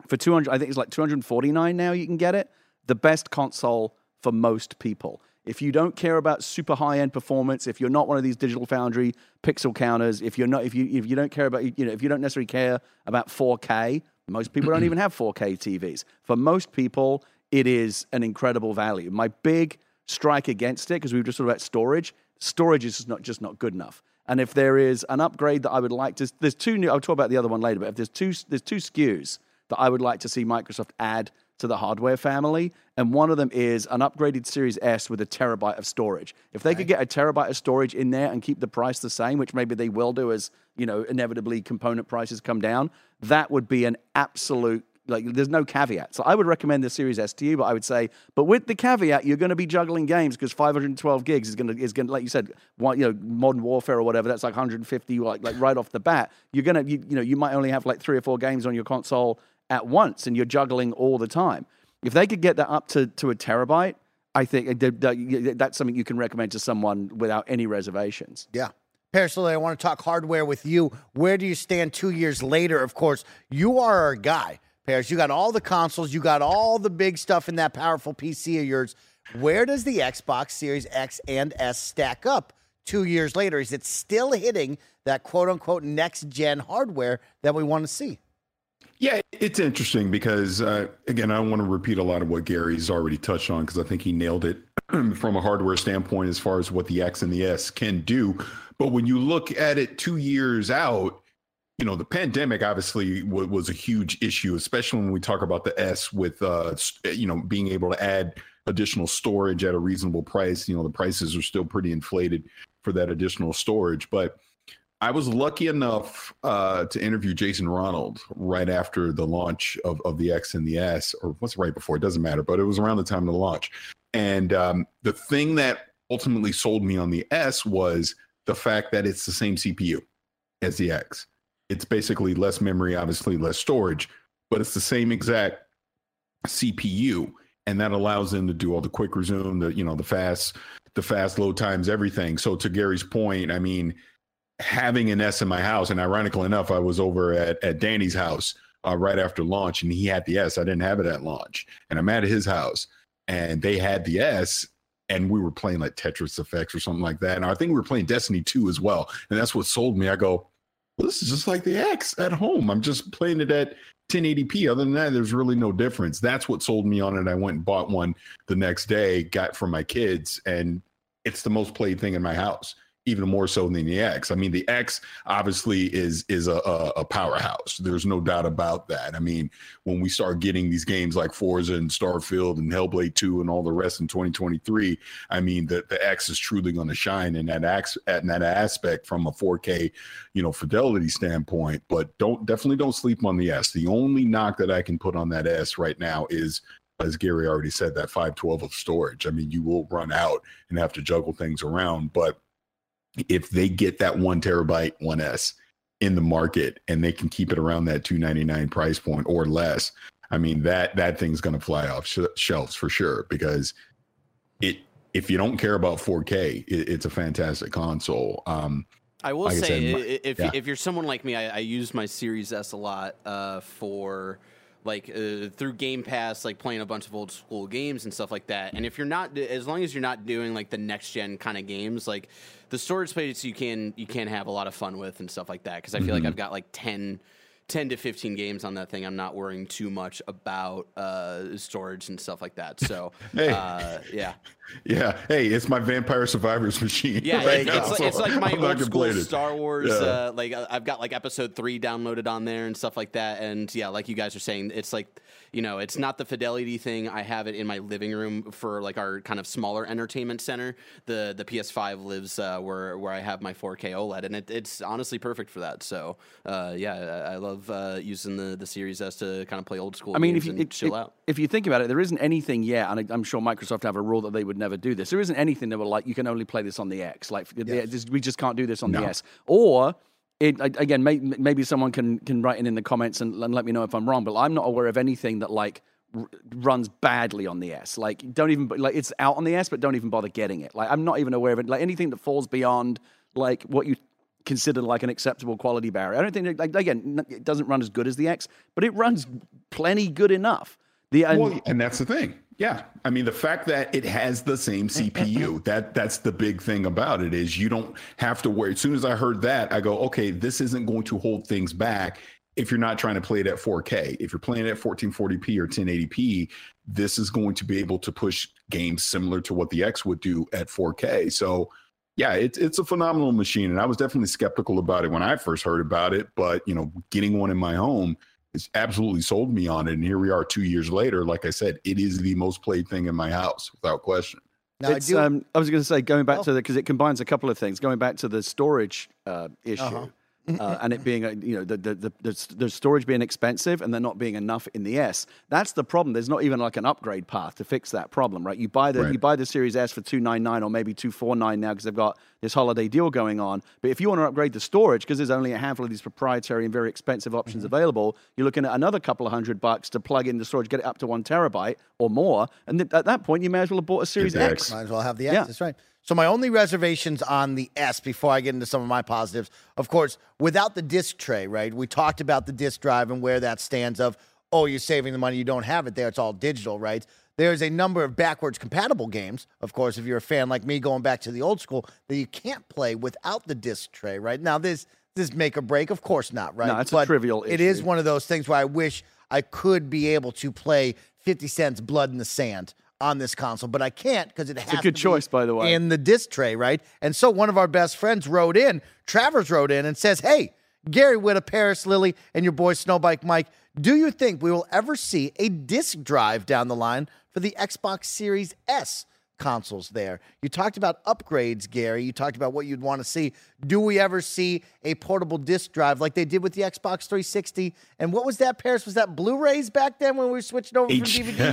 Speaker 2: For 200, I think it's like 249 now. You can get it. The best console for most people. If you don't care about super high end performance, if you're not one of these digital foundry pixel counters, if you're not, if you if you don't care about, you know, if you don't necessarily care about 4K, most people don't [CLEARS THROAT] even have 4K TVs. For most people, it is an incredible value. My big strike against it, because we were just talking about storage, storage is just not just not good enough. And if there is an upgrade that I would like to, there's two new. I'll talk about the other one later. But if there's two, there's two SKUs that I would like to see Microsoft add to the hardware family, and one of them is an upgraded Series S with a terabyte of storage. If they could get a terabyte of storage in there and keep the price the same, which maybe they will do as you know inevitably component prices come down, that would be an absolute like there's no caveat. So I would recommend the Series S to you, but I would say, but with the caveat, you're going to be juggling games because 512 gigs is going to is going to like you said, one, you know, Modern Warfare or whatever. That's like 150, like like right off the bat. You're gonna you, you know you might only have like three or four games on your console at once, and you're juggling all the time. If they could get that up to to a terabyte, I think that- that- that's something you can recommend to someone without any reservations.
Speaker 1: Yeah. Personally, I want to talk hardware with you. Where do you stand two years later? Of course, you are our guy, Paris. You got all the consoles, you got all the big stuff in that powerful PC of yours. Where does the Xbox Series X and S stack up two years later? Is it still hitting that quote unquote next gen hardware that we want to see?
Speaker 3: Yeah, it's interesting because uh, again, I don't want to repeat a lot of what Gary's already touched on because I think he nailed it [CLEARS THROAT] from a hardware standpoint as far as what the X and the S can do. But when you look at it two years out, you know, the pandemic obviously w- was a huge issue, especially when we talk about the S with, uh, you know, being able to add additional storage at a reasonable price. You know, the prices are still pretty inflated for that additional storage, but I was lucky enough uh, to interview Jason Ronald right after the launch of, of the X and the S, or what's right before, it doesn't matter, but it was around the time of the launch. And um, the thing that ultimately sold me on the S was the fact that it's the same CPU as the X. It's basically less memory, obviously less storage, but it's the same exact CPU. And that allows them to do all the quick resume, the you know, the fast, the fast load times, everything. So to Gary's point, I mean, having an S in my house, and ironically enough, I was over at, at Danny's house uh, right after launch, and he had the S. I didn't have it at launch, and I'm at his house, and they had the S, and we were playing like Tetris Effects or something like that. And I think we were playing Destiny 2 as well, and that's what sold me. I go, well, this is just like the X at home. I'm just playing it at 1080p. Other than that, there's really no difference. That's what sold me on it. I went and bought one the next day, got for my kids, and it's the most played thing in my house even more so than the X. I mean, the X obviously is is a, a, powerhouse. There's no doubt about that. I mean, when we start getting these games like Forza and Starfield and Hellblade 2 and all the rest in 2023, I mean, the, the X is truly going to shine in that ax in that aspect from a 4K, you know, fidelity standpoint. But don't definitely don't sleep on the S. The only knock that I can put on that S right now is as Gary already said, that 512 of storage. I mean, you will run out and have to juggle things around, but if they get that one terabyte 1S in the market and they can keep it around that 299 price point or less, I mean that that thing's going to fly off sh- shelves for sure because it if you don't care about 4K, it, it's a fantastic console. Um,
Speaker 4: I will
Speaker 3: like I
Speaker 4: say,
Speaker 3: said, my-
Speaker 4: if
Speaker 3: yeah.
Speaker 4: if you're someone like me, I, I use my Series S a lot uh, for like uh, through Game Pass, like playing a bunch of old school games and stuff like that. And if you're not, as long as you're not doing like the next gen kind of games, like the storage space, you can you can have a lot of fun with and stuff like that. Because I feel
Speaker 3: Mm-hmm.
Speaker 4: like I've got like 10, 10 to fifteen games on that thing. I'm not worrying too much about uh, storage and stuff like that. So [LAUGHS]
Speaker 3: Hey.
Speaker 4: uh, yeah. [LAUGHS]
Speaker 3: yeah, hey, it's my Vampire Survivors machine.
Speaker 4: Yeah, [LAUGHS]
Speaker 3: right
Speaker 4: it's, it's,
Speaker 3: so
Speaker 4: it's like my
Speaker 3: I'm
Speaker 4: old school. Star Wars.
Speaker 3: Yeah.
Speaker 4: Uh, like I've got like Episode Three downloaded on there and stuff like that. And yeah, like you guys are saying, it's like you know, it's not the fidelity thing. I have it in my living room for like our kind of smaller entertainment center. The the PS5 lives uh, where where I have my 4K OLED, and it, it's honestly perfect for that. So uh, yeah, I, I love uh, using the the Series S to kind of play old school.
Speaker 2: I mean,
Speaker 4: games
Speaker 2: if you
Speaker 4: and
Speaker 2: if,
Speaker 4: chill
Speaker 2: if,
Speaker 4: out.
Speaker 2: if you think about it, there isn't anything yet, and I, I'm sure Microsoft have a rule that they would never do this. There isn't anything that will like you can only play this on the X. Like the- this- we just can't do this on the
Speaker 3: No.
Speaker 2: S. Or it, again, may, maybe someone can can write in in the comments and, and let me know if I'm wrong. But I'm not aware of anything that like r- runs badly on the S. Like don't even like it's out on the S, but don't even bother getting it. Like I'm not even aware of it. Like anything that falls beyond like what you consider like an acceptable quality barrier. I don't think like again it doesn't run as good as the X, but it runs plenty good enough. The
Speaker 3: Well, and that's the thing. Yeah. I mean, the fact that it has the same [LAUGHS] CPU, that that's the big thing about it is you don't have to worry. As soon as I heard that, I go, okay, this isn't going to hold things back if you're not trying to play it at 4K. If you're playing it at 1440p or 1080p, this is going to be able to push games similar to what the X would do at 4K. So yeah, it's it's a phenomenal machine. And I was definitely skeptical about it when I first heard about it, but you know, getting one in my home it's absolutely sold me on it. And here we are two years later. Like I said, it is the most played thing in my house without question.
Speaker 1: Now,
Speaker 2: it's,
Speaker 1: I do.
Speaker 2: um, I was going to say, going back
Speaker 1: Oh.
Speaker 2: to the because it combines a couple of things. Going back to the storage uh, issue,
Speaker 1: Uh-huh.
Speaker 2: Uh, and it being, a, you know, the, the the the the storage being expensive and there not being enough in the S. That's the problem. There's not even like an upgrade path to fix that problem, right? You buy the
Speaker 3: Right.
Speaker 2: you buy the Series S for two nine nine or maybe two four nine now because they've got this holiday deal going on. But if you want to upgrade the storage, because there's only a handful of these proprietary and very expensive options
Speaker 1: Mm-hmm.
Speaker 2: available, you're looking at another couple of hundred bucks to plug in the storage, get it up to one terabyte or more, and th- at that point you may as well have bought a Series
Speaker 3: the
Speaker 2: X.
Speaker 3: X.
Speaker 1: Might as well have the X.
Speaker 2: Yeah.
Speaker 1: That's right. So my only reservations on the S before I get into some of my positives, of course, without the disc tray, right? We talked about the disc drive and where that stands of, oh, you're saving the money, you don't have it there, it's all digital, right? There's a number of backwards compatible games, of course, if you're a fan like me going back to the old school, that you can't play without the disc tray, right? Now this this make or break, of course not, right?
Speaker 2: No, it's a trivial
Speaker 1: It is
Speaker 2: issue.
Speaker 1: one of those things where I wish I could be able to play 50 Cent's Blood in the Sand on this console, but I can't because it has
Speaker 2: a good choice, by the way.
Speaker 1: in the disc tray, right? And so one of our best friends wrote in, Travers wrote in and says, Hey, Gary Whitta, Paris Lilly, and your boy Snowbike Mike, do you think we will ever see a disc drive down the line for the Xbox Series S consoles there? You talked about upgrades, Gary. You talked about what you'd want to see. Do we ever see a portable disc drive like they did with the Xbox 360? And what was that, Paris? Was that Blu-rays back then when we were switching over from
Speaker 3: H-
Speaker 1: DVD?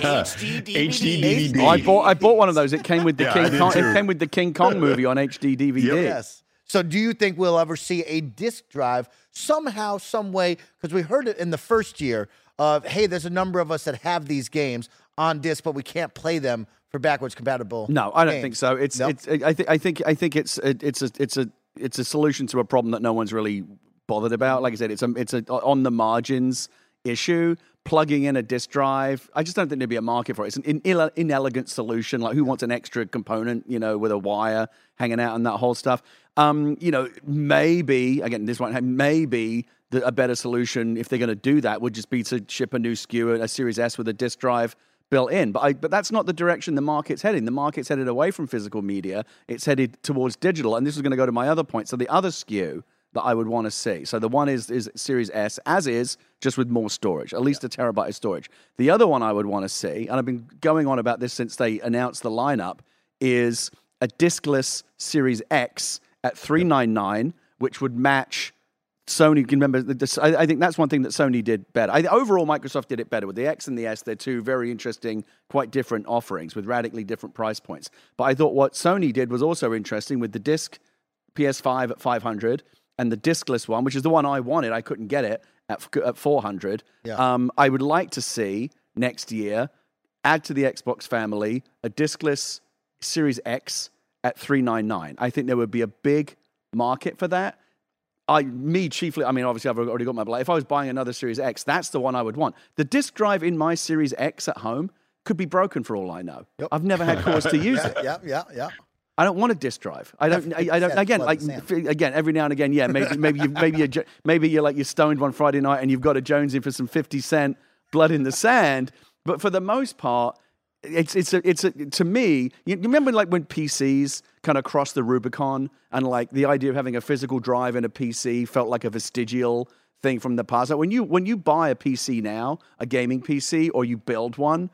Speaker 3: HD DVD.
Speaker 2: Oh, I bought I bought one of those. It came with the
Speaker 3: Yeah,
Speaker 2: King
Speaker 3: did
Speaker 2: Kong. It came with the King Kong movie on HD DVD.
Speaker 1: Yes. So, do you think we'll ever see a disc drive somehow, some way? Because we heard it in the first year of, hey, there's a number of us that have these games on disc, but we can't play them for backwards compatible.
Speaker 2: No, I don't
Speaker 1: games.
Speaker 2: think so. It's
Speaker 1: Nope.
Speaker 2: it's I think I think I think it's it, it's a it's a it's a solution to a problem that no one's really bothered about. Like I said, it's a it's a on the margins issue. Plugging in a disk drive, I just don't think there'd be a market for it. It's an in, inelegant solution. Like, who wants an extra component, you know, with a wire hanging out and that whole stuff? Um, you know, maybe again, this won't happen. Maybe the, a better solution, if they're going to do that, would just be to ship a new SKU, a Series S with a disk drive built in. But I, but that's not the direction the market's heading. The market's headed away from physical media. It's headed towards digital. And this is going to go to my other point. So the other SKU that I would want to see. So the one is is Series S, as is, just with more storage, at least a terabyte of storage. The other one I would want to see, and I've been going on about this since they announced the lineup, is a diskless Series X at three nine nine, which would match Sony, can remember, the, I, I think that's one thing that Sony did better. I, overall, Microsoft did it better with the X and the S. They're two very interesting, quite different offerings with radically different price points. But I thought what Sony did was also interesting with the disc PS5 at 500 and the discless one, which is the one I wanted. I couldn't get it at, at 400.
Speaker 1: Yeah.
Speaker 2: Um, I would like to see next year add to the Xbox family a discless Series X at 399. I think there would be a big market for that. I, me chiefly, I mean, obviously I've already got my, but if I was buying another Series X, that's the one I would want. The disk drive in my Series X at home could be broken for all I know.
Speaker 1: Yep.
Speaker 2: I've never had cause to [LAUGHS] use it.
Speaker 1: Yeah, yeah, yeah.
Speaker 2: I don't want a disk drive. I don't. I, I don't. Again, like
Speaker 1: and sand.
Speaker 2: f- again, every now and again, yeah. Maybe, maybe, you, maybe you're, maybe you're like you're stoned one Friday night and you've got a Jones in for some fifty cent blood in the sand. But for the most part, it's it's a, it's a, to me. You, remember like when PCs kind of crossed the Rubicon and like the idea of having a physical drive in a PC felt like a vestigial thing from the past. Like when you when you buy a PC now, a gaming PC, or you build one,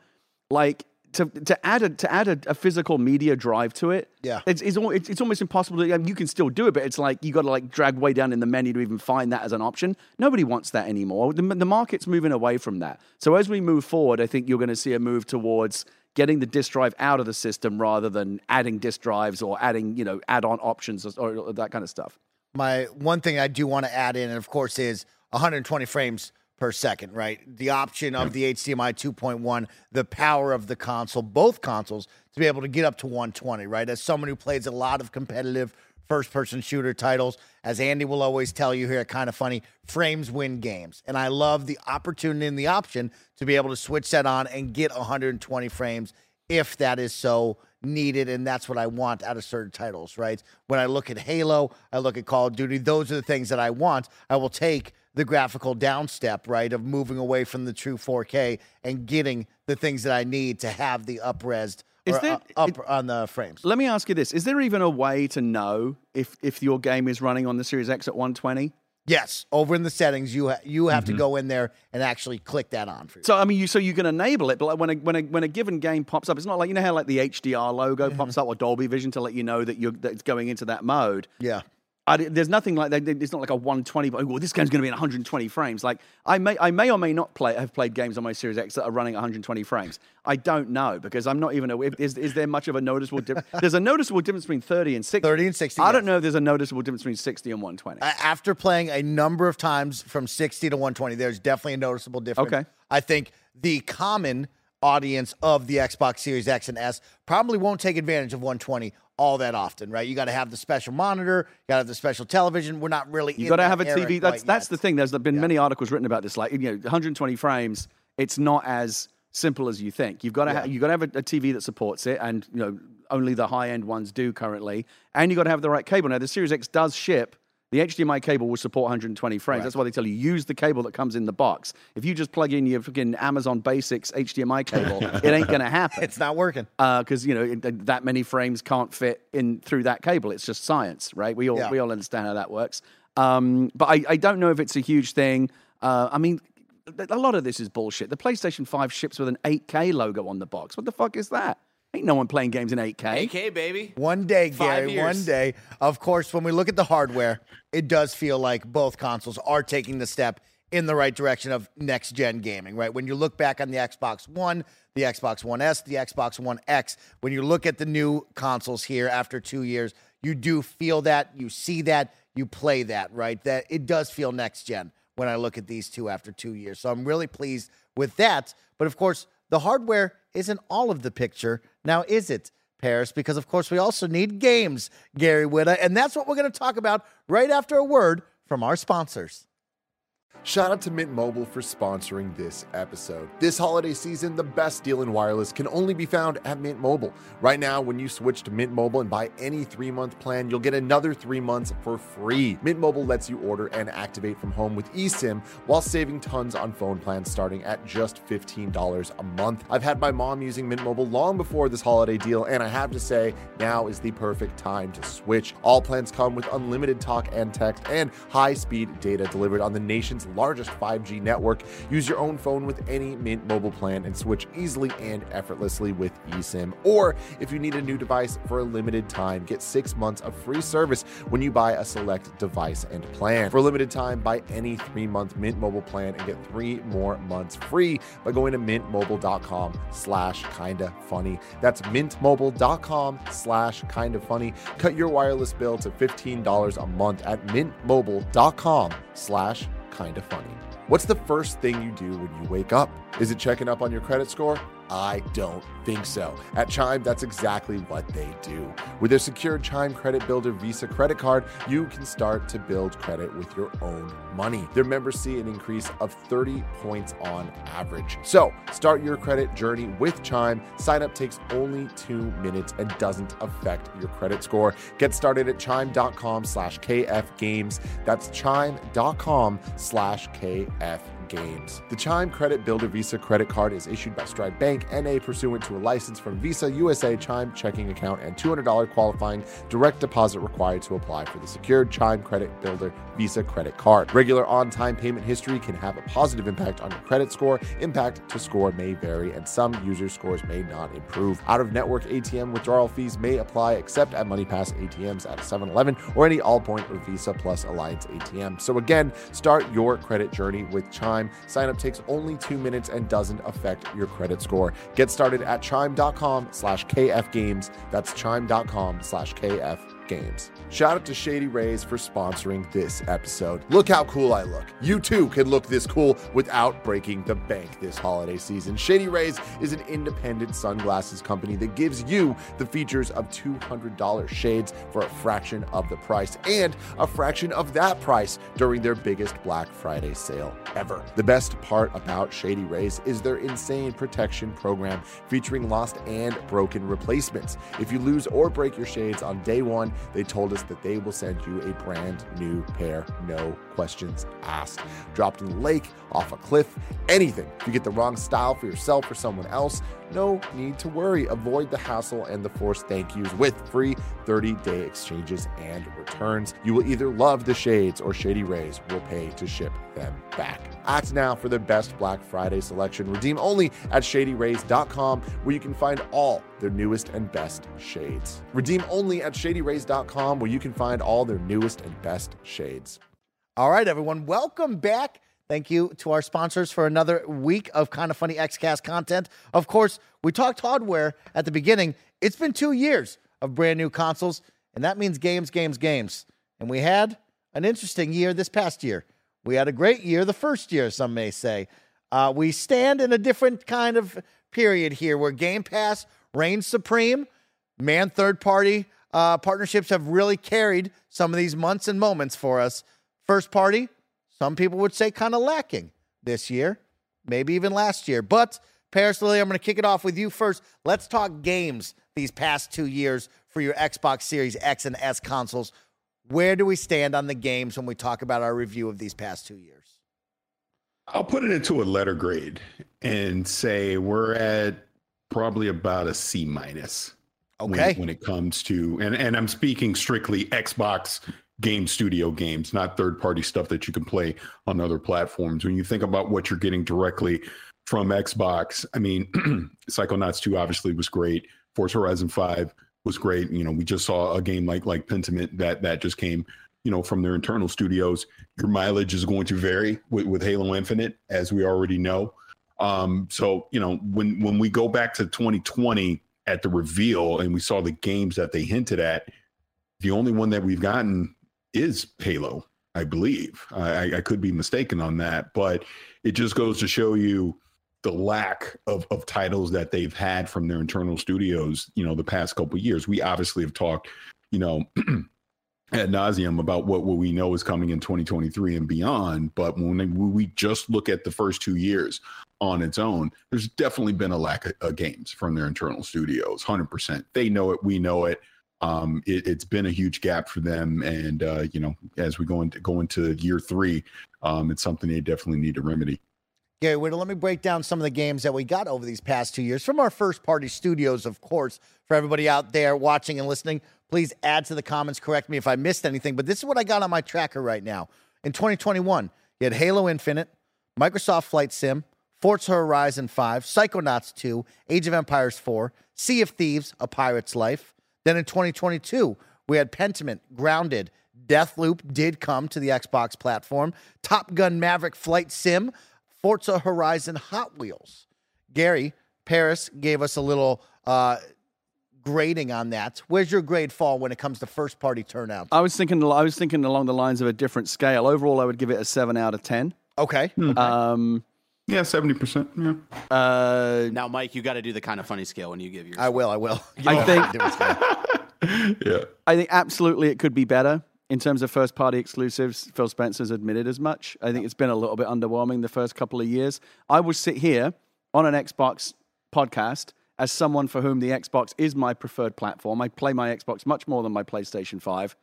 Speaker 2: like to to add a to add a, a physical media drive to it.
Speaker 1: Yeah.
Speaker 2: it's it's, al- it's, it's almost impossible. To, I mean, you can still do it, but it's like you got to like drag way down in the menu to even find that as an option. Nobody wants that anymore. The, the market's moving away from that. So as we move forward, I think you're going to see a move towards getting the disk drive out of the system rather than adding disk drives or adding you know add-on options or, or that kind of stuff.
Speaker 1: My one thing I do want to add in, and of course, is 120 frames per second, right? The option of the HDMI 2.1, the power of the console, both consoles, to be able to get up to 120, right? As someone who plays a lot of competitive first person shooter titles, as Andy will always tell you here, kind of funny, frames win games. And I love the opportunity and the option to be able to switch that on and get 120 frames if that is so needed and that's what I want out of certain titles, right? When I look at Halo, I look at Call of Duty, those are the things that I want. I will take the graphical downstep, right, of moving away from the true 4K and getting the things that I need to have the upresed
Speaker 2: Is there-
Speaker 1: uh, up on the frames.
Speaker 2: Let me ask you this: Is there even a way to know if if your game is running on the Series X at 120?
Speaker 1: Yes, over in the settings, you ha- you have
Speaker 2: Mm-hmm.
Speaker 1: to go in there and actually click that on for you.
Speaker 2: So I mean, you so you can enable it, but like when a when a when a given game pops up, it's not like you know how like the HDR logo
Speaker 1: Mm-hmm.
Speaker 2: pops up or Dolby Vision to let you know that you're that it's going into that mode.
Speaker 1: yeah.
Speaker 2: I, there's nothing like that. It's not like a 120. but, Oh, this game's going to be in 120 frames. Like I may, I may or may not play have played games on my Series X that are running 120 frames. I don't know because I'm not even. aware. Is is there much of a noticeable difference? [LAUGHS] there's a noticeable difference between 30 and 60.
Speaker 1: 30 and 60,
Speaker 2: I don't know if there's a noticeable difference between 60 and 120.
Speaker 1: After playing a number of times from 60 to 120, there's definitely a noticeable difference.
Speaker 2: Okay.
Speaker 1: I think the common audience of the Xbox Series X and S probably won't take advantage of 120 all that often, right? You got to have the special monitor, you got to have the special television. We're not really.
Speaker 2: You got to have a TV. That's that's
Speaker 1: yet.
Speaker 2: the thing. There's been many articles written about this. Like you know, 120 frames. It's not as simple as you think. You've got to ha- you got to have a, a TV that supports it, and you know only the high end ones do currently. And you got to have the right cable. Now the Series X does ship. The HDMI cable will support 120 frames. That's why they tell you use the cable that comes in the box. If you just plug in your fucking Amazon Basics HDMI cable, it ain't gonna [LAUGHS] happen
Speaker 1: It's not working.
Speaker 2: because you know it- that many frames can't fit in through that cable. It's just science, right? We all
Speaker 1: Yeah.
Speaker 2: we all understand how that works. Um, but I, I don't know if it's a huge thing. Uh, I mean, a lot of this is bullshit. The PlayStation Five ships with an 8K logo on the box. What the fuck is that? Ain't no one playing games in 8K.
Speaker 4: AK baby.
Speaker 1: One day,
Speaker 4: Five
Speaker 1: Gary, one day. Of course, when we look at the hardware, it does feel like both consoles are taking the step in the right direction of next gen gaming, right? When you look back on the Xbox One, the Xbox One S, the Xbox One X, when you look at the new consoles here after two years, you do feel that, you see that, you play that, right? That it does feel next gen when I look at these two after two years. So I'm really pleased with that. But of course, the hardware isn't all of the picture. Now, is it? Paris, because of course we also need games, Gary Whitta, and that's what we're going to talk about right after a word from our sponsors.
Speaker 5: Shout out to Mint Mobile for sponsoring this episode. This holiday season, the best deal in wireless can only be found at Mint Mobile. Right now, when you switch to Mint Mobile and buy any three month plan, you'll get another three months for free. Mint Mobile lets you order and activate from home with eSIM while saving tons on phone plans starting at just $15 a month. I've had my mom using Mint Mobile long before this holiday deal, and I have to say, now is the perfect time to switch. All plans come with unlimited talk and text and high speed data delivered on the nation's largest 5G network. Use your own phone with any Mint Mobile plan and switch easily and effortlessly with eSIM. Or if you need a new device for a limited time, get six months of free service when you buy a select device and plan. For a limited time, buy any three month Mint Mobile plan and get three more months free by going to mintmobile.com slash kinda funny. That's mintmobile.com slash kinda funny. Cut your wireless bill to $15 a month at mintmobile.com slash kinda funny. What's the first thing you do when you wake up? Is it checking up on your credit score? I don't think so. At Chime, that's exactly what they do. With their secure Chime Credit Builder Visa credit card, you can start to build credit with your own money. Their members see an increase of 30 points on average. So, start your credit journey with Chime. Sign up takes only two minutes and doesn't affect your credit score. Get started at chime.com slash KF Games. That's chime.com slash KF games. The Chime Credit Builder Visa credit card is issued by Stride Bank NA pursuant to a license from Visa USA Chime checking account and $200 qualifying direct deposit required to apply for the secured Chime Credit Builder Visa credit card. Regular on-time payment history can have a positive impact on your credit score. Impact to score may vary and some user scores may not improve. Out-of-network ATM withdrawal fees may apply except at MoneyPass ATMs at 7-Eleven or any Allpoint or Visa Plus Alliance ATM. So again, start your credit journey with Chime Chime. Sign up takes only two minutes and doesn't affect your credit score. Get started at chime.com slash KF Games. That's chime.com slash KF Games. Shout out to Shady Rays for sponsoring this episode. Look how cool I look. You too can look this cool without breaking the bank this holiday season. Shady Rays is an independent sunglasses company that gives you the features of $200 shades for a fraction of the price and a fraction of that price during their biggest Black Friday sale ever. The best part about Shady Rays is their insane protection program featuring lost and broken replacements. If you lose or break your shades on day one, they told us that they will send you a brand new pair, no questions asked. Dropped in the lake, off a cliff, anything. If you get the wrong style for yourself or someone else, no need to worry. Avoid the hassle and the forced thank yous with free 30 day exchanges and returns. You will either love the shades or Shady Rays will pay to ship them back. Act now for the best Black Friday selection. Redeem only at shadyrays.com, where you can find all their newest and best shades. Redeem only at shadyrays.com, where you can find all their newest and best shades.
Speaker 1: All right, everyone, welcome back. Thank you to our sponsors for another week of kind of funny XCast content. Of course, we talked hardware at the beginning. It's been two years of brand new consoles, and that means games, games, games. And we had an interesting year this past year. We had a great year the first year, some may say. Uh, we stand in a different kind of period here where Game Pass reigns supreme. Man, third party uh, partnerships have really carried some of these months and moments for us. First party, some people would say kind of lacking this year, maybe even last year. But Paris Lilly, I'm going to kick it off with you first. Let's talk games these past two years for your Xbox Series X and S consoles. Where do we stand on the games when we talk about our review of these past two years?
Speaker 3: I'll put it into a letter grade and say we're at probably about a C minus.
Speaker 1: Okay.
Speaker 3: When, when, it comes to and and I'm speaking strictly Xbox game studio games, not third party stuff that you can play on other platforms. When you think about what you're getting directly from Xbox, I mean, [CLEARS THROAT] Psychonauts 2 obviously was great. Forza Horizon 5 was great. You know, we just saw a game like like Pentiment that that just came, you know, from their internal studios. Your mileage is going to vary with, with Halo Infinite, as we already know. Um, so you know, when when we go back to 2020 at the reveal and we saw the games that they hinted at, the only one that we've gotten is Halo, I believe. I, I could be mistaken on that, but it just goes to show you the lack of, of titles that they've had from their internal studios, you know, the past couple years. We obviously have talked, you know, [CLEARS THROAT] ad nauseum about what, what we know is coming in 2023 and beyond. But when we just look at the first two years on its own, there's definitely been a lack of, of games from their internal studios. 100%. They know it. We know it um, it, has been a huge gap for them. And uh, you know, as we go into go into year three, um, it's something they definitely need to remedy.
Speaker 1: Gary Whitta, let me break down some of the games that we got over these past two years from our first party studios, of course. For everybody out there watching and listening, please add to the comments, correct me if I missed anything. But this is what I got on my tracker right now. In 2021, you had Halo Infinite, Microsoft Flight Sim, Forza Horizon 5, Psychonauts 2, Age of Empires 4, Sea of Thieves, A Pirate's Life, then in 2022, we had Pentiment, Grounded, Deathloop did come to the Xbox platform, Top Gun Maverick Flight Sim, Forza Horizon Hot Wheels. Gary Paris gave us a little uh, grading on that. Where's your grade fall when it comes to first party turnout?
Speaker 2: I was thinking I was thinking along the lines of a different scale. Overall, I would give it a seven out of ten.
Speaker 1: Okay.
Speaker 2: Um,
Speaker 3: Yeah, seventy percent. Yeah.
Speaker 2: Uh,
Speaker 4: Now, Mike, you got to do the kind of funny scale when you give yours.
Speaker 1: I will. I will. [LAUGHS]
Speaker 2: I think
Speaker 3: Yeah.
Speaker 2: I think absolutely it could be better in terms of first party exclusives. Phil Spencer's admitted as much. I think it's been a little bit underwhelming the first couple of years. I will sit here on an Xbox podcast as someone for whom the Xbox is my preferred platform. I play my Xbox much more than my PlayStation 5.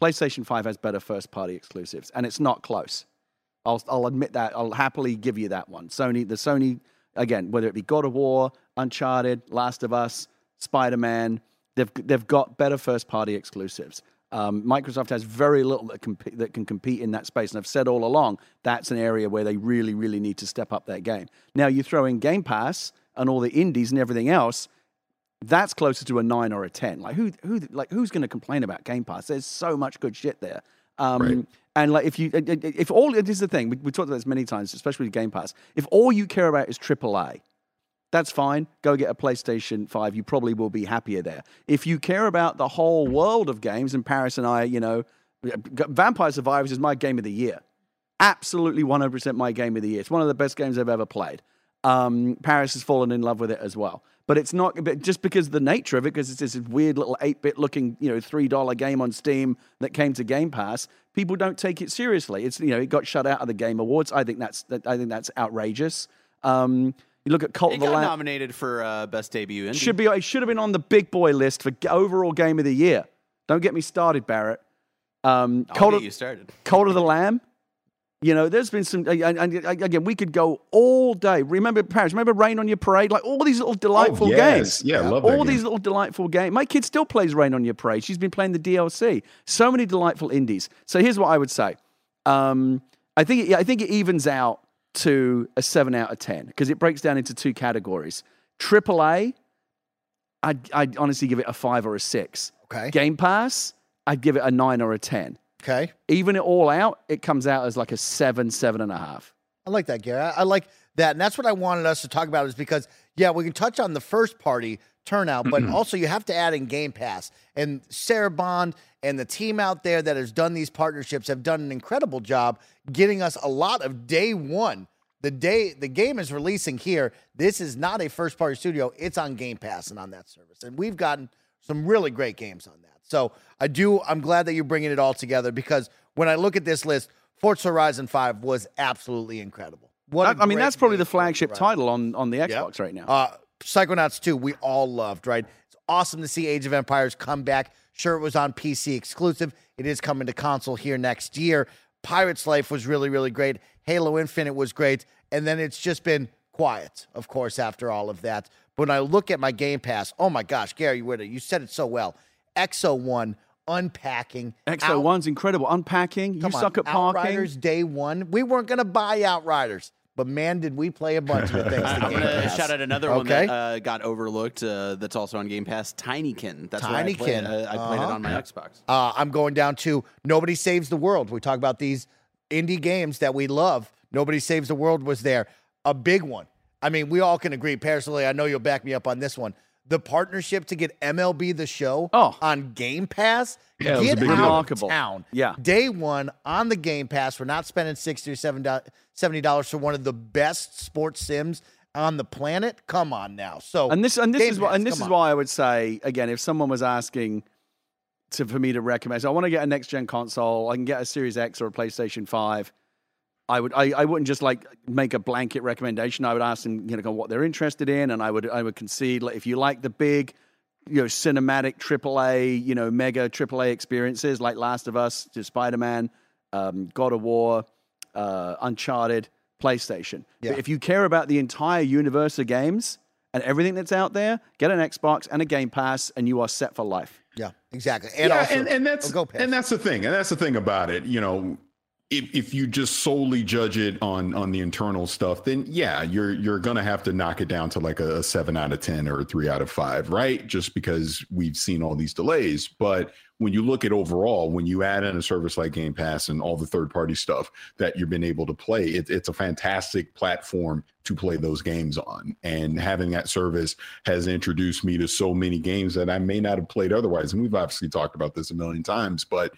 Speaker 2: PlayStation 5 has better first party exclusives, and it's not close. I'll, I'll admit that. I'll happily give you that one. Sony, the Sony, again, whether it be God of War, Uncharted, Last of Us, Spider Man, they've, they've got better first party exclusives. Um, Microsoft has very little that, comp- that can compete in that space. And I've said all along, that's an area where they really, really need to step up their game. Now, you throw in Game Pass and all the indies and everything else, that's closer to a nine or a ten. Like who, who, like who's going to complain about Game Pass? There's so much good shit there. Um,
Speaker 3: Right.
Speaker 2: And like if you, if all this is the thing, we, we talked about this many times, especially with Game Pass. If all you care about is AAA, that's fine. Go get a PlayStation 5. You probably will be happier there. If you care about the whole world of games, and Paris and I, you know, Vampire Survivors is my game of the year. Absolutely 100% my game of the year. It's one of the best games I've ever played. Um, Paris has fallen in love with it as well. But it's not but just because of the nature of it, because it's this weird little 8 bit looking, you know, $3 game on Steam that came to Game Pass. People don't take it seriously. It's, you know, it got shut out of the Game Awards. I think that's, I think that's outrageous. Um, you look at Cult
Speaker 4: It
Speaker 2: of the Lamb.
Speaker 4: nominated for uh, best debut. Indie.
Speaker 2: Should be it should have been on the big boy list for overall game of the year. Don't get me started, Barrett. Um,
Speaker 4: I'll
Speaker 2: Cult,
Speaker 4: get
Speaker 2: of,
Speaker 4: you started.
Speaker 2: Cult of the Lamb. You know, there's been some. And, and- and again, we could go all day. Remember Paris? Remember Rain on Your Parade? Like all these little delightful
Speaker 3: Oh, yes.
Speaker 2: games.
Speaker 3: Yeah, I love that
Speaker 2: all
Speaker 3: game.
Speaker 2: these little delightful games. My kid still plays Rain on Your Parade. She's been playing the DLC. So many delightful indies. So here's what I would say. Um, I think it, I think it evens out to a seven out of ten because it breaks down into two categories. AAA, I'd, I'd honestly give it a five or a six.
Speaker 1: Okay.
Speaker 2: Game Pass, I'd give it a nine or a ten.
Speaker 1: Okay.
Speaker 2: Even it all out, it comes out as like a seven, seven and a half.
Speaker 1: I like that, Gary. I, I like that. And that's what I wanted us to talk about is because, yeah, we can touch on the first party turnout, but mm-hmm. also you have to add in Game Pass. And Sarah Bond and the team out there that has done these partnerships have done an incredible job getting us a lot of day one. The day the game is releasing here, this is not a first party studio. It's on Game Pass and on that service. And we've gotten some really great games on that. So I do, I'm glad that you're bringing it all together because when I look at this list, Forza Horizon 5 was absolutely incredible. What
Speaker 2: I, I mean, that's probably the flagship
Speaker 1: Horizon.
Speaker 2: title on, on the
Speaker 1: Yep.
Speaker 2: Xbox right now.
Speaker 1: Uh, Psychonauts 2, we all loved, right? It's awesome to see Age of Empires come back. Sure, it was on PC exclusive. It is coming to console here next year. Pirate's Life was really, really great. Halo Infinite was great. And then it's just been quiet, of course, after all of that. But when I look at my Game Pass, oh my gosh, Gary Whitta, you said it so well. Exo 1, unpacking.
Speaker 2: Exo
Speaker 1: Out-
Speaker 2: One's incredible. Unpacking. You
Speaker 1: on,
Speaker 2: suck at parking.
Speaker 1: Outriders day one. We weren't going to buy Outriders, but man, did we play a bunch of things. [LAUGHS]
Speaker 4: I'm going to shout out another one
Speaker 1: Okay.
Speaker 4: that uh, got overlooked. Uh, that's also on Game Pass. Tinykin. That's where I play.
Speaker 1: Tinykin.
Speaker 4: Uh, I played it
Speaker 1: Uh-huh.
Speaker 4: on my Xbox.
Speaker 1: Uh, I'm going down to Nobody Saves the World. We talk about these indie games that we love. Nobody Saves the World was there. A big one. I mean, we all can agree. Personally, I know you'll back me up on this one. The partnership to get MLB the show
Speaker 2: Oh.
Speaker 1: on Game Pass.
Speaker 3: Yeah, it was a
Speaker 1: get out
Speaker 3: deal.
Speaker 1: of town.
Speaker 2: Yeah.
Speaker 1: Day one on the Game Pass. We're not spending 60 or 70 dollars for one of the best sports sims on the planet. Come on now. So
Speaker 2: and this and this
Speaker 1: Game
Speaker 2: is why
Speaker 1: Pass,
Speaker 2: and this is
Speaker 1: on.
Speaker 2: why I would say again, if someone was asking to for me to recommend, so I want to get a next gen console, I can get a Series X or a PlayStation Five. I would I, I wouldn't just like make a blanket recommendation. I would ask them you know what they're interested in, and I would I would concede like if you like the big you know cinematic AAA you know mega AAA experiences like Last of Us, to Spider Man, um, God of War, uh, Uncharted, PlayStation.
Speaker 1: Yeah.
Speaker 2: But if you care about the entire universe of games and everything that's out there, get an Xbox and a Game Pass, and you are set for life.
Speaker 1: yeah, exactly. And
Speaker 3: yeah,
Speaker 1: also,
Speaker 3: and, and that's
Speaker 1: oh, go
Speaker 3: and that's the thing, and that's the thing about it. You know, if if you just solely judge it on on the internal stuff, then yeah, you're you're gonna have to knock it down to like a, seven out of ten or a three out of five, right? Just because we've seen all these delays. But when you look at overall, when you add in a service like Game Pass and all the third party stuff that you've been able to play, it, it's a fantastic platform to play those games on. And having that service has introduced me to so many games that I may not have played otherwise. And we've obviously talked about this a million times, but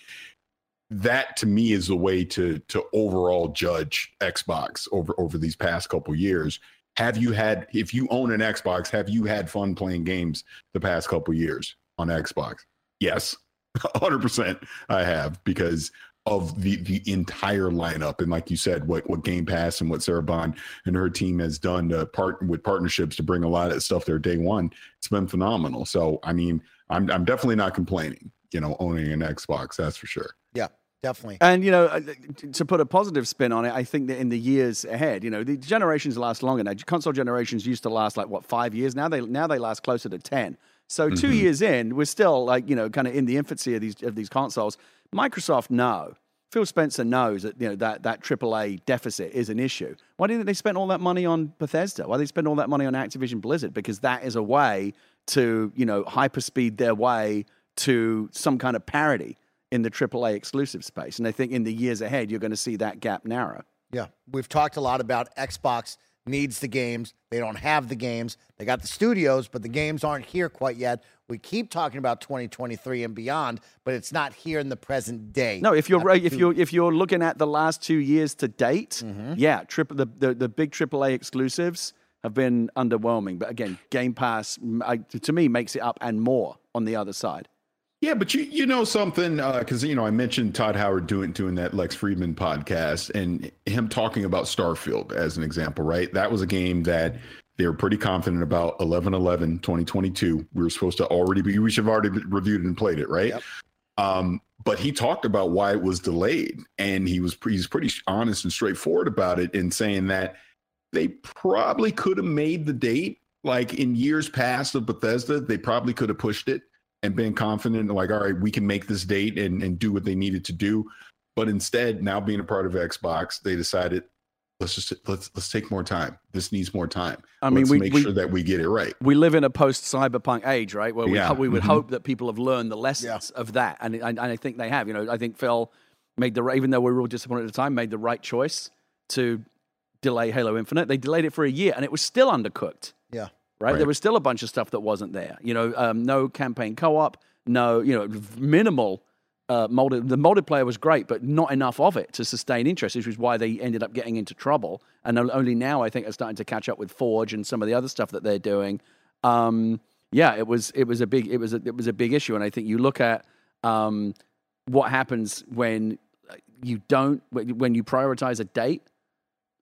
Speaker 3: that to me is the way to to overall judge Xbox over over these past couple years. Have you had if you own an Xbox, have you had fun playing games the past couple years on Xbox? Yes. [LAUGHS] 100% I have because of the the entire lineup and like you said what what game pass and what sarah bond and her team has done to part with partnerships to bring a lot of stuff there day one it's been phenomenal so i mean i'm i'm definitely not complaining you know owning an xbox that's for sure
Speaker 1: Yeah, definitely.
Speaker 2: And you know, uh, to put a positive spin on it, I think that in the years ahead, you know, the generations last longer now. Console generations used to last like what five years. Now they now they last closer to ten. So 2 years in, we're still like you know, kind of in the infancy of these of these consoles. Microsoft no. Phil Spencer knows that you know that that AAA deficit is an issue. Why didn't they spend all that money on Bethesda? Why did they spend all that money on Activision Blizzard? Because that is a way to you know hyperspeed their way to some kind of parity in the AAA exclusive space. And I think in the years ahead, you're going to see that gap narrow.
Speaker 1: Yeah, we've talked a lot about Xbox needs the games. They don't have the games. They got the studios, but the games aren't here quite yet. We keep talking about 2023 and beyond, but it's not here in the present day.
Speaker 2: No, if you're right, if you're if you're looking at the last two years to date, mm-hmm. yeah, triple the, the the big AAA exclusives have been underwhelming. But again, Game Pass I, to me makes it up and more on the other side.
Speaker 3: Yeah, but you you know something because you know I mentioned Todd Howard doing doing that Lex Fridman podcast and him talking about Starfield as an example, right? That was a game that they were pretty confident about 11 11 2022. We were supposed to already be we should have already reviewed and played it, right?
Speaker 1: Yep.
Speaker 3: Um, but he talked about why it was delayed, and he was he's pretty honest and straightforward about it in saying that they probably could have made the date like in years past of Bethesda. They probably could have pushed it and been confident, like, all right, we can make this date and, and do what they needed to do. But instead, now being a part of Xbox, they decided let's just let's let's take more time. This needs more time.
Speaker 2: I mean,
Speaker 3: let's
Speaker 2: we-
Speaker 3: make
Speaker 2: we-
Speaker 3: sure that we get it right.
Speaker 2: We live in a post cyberpunk age, right? Where we,
Speaker 3: Yeah.
Speaker 2: ho- we would
Speaker 3: Mhm.
Speaker 2: hope that people have learned the lessons of that, and, and and I think they have. You know, I think Phil made the even though we were all disappointed at the time, made the right choice to delay Halo Infinite. They delayed it for a year, and it was still undercooked. Right?
Speaker 3: Right.
Speaker 2: There was still a bunch of stuff that wasn't there. You know, um, no campaign co-op, no, you know, minimal. Uh, multi- the multiplayer was great, but not enough of it to sustain interest, which is why they ended up getting into trouble. And only now, I think, are starting to catch up with Forge and some of the other stuff that they're doing. Um, yeah, it was it was a big it was a, it was a big issue, and I think you look at um, what happens when uh, you don't when you prioritize a date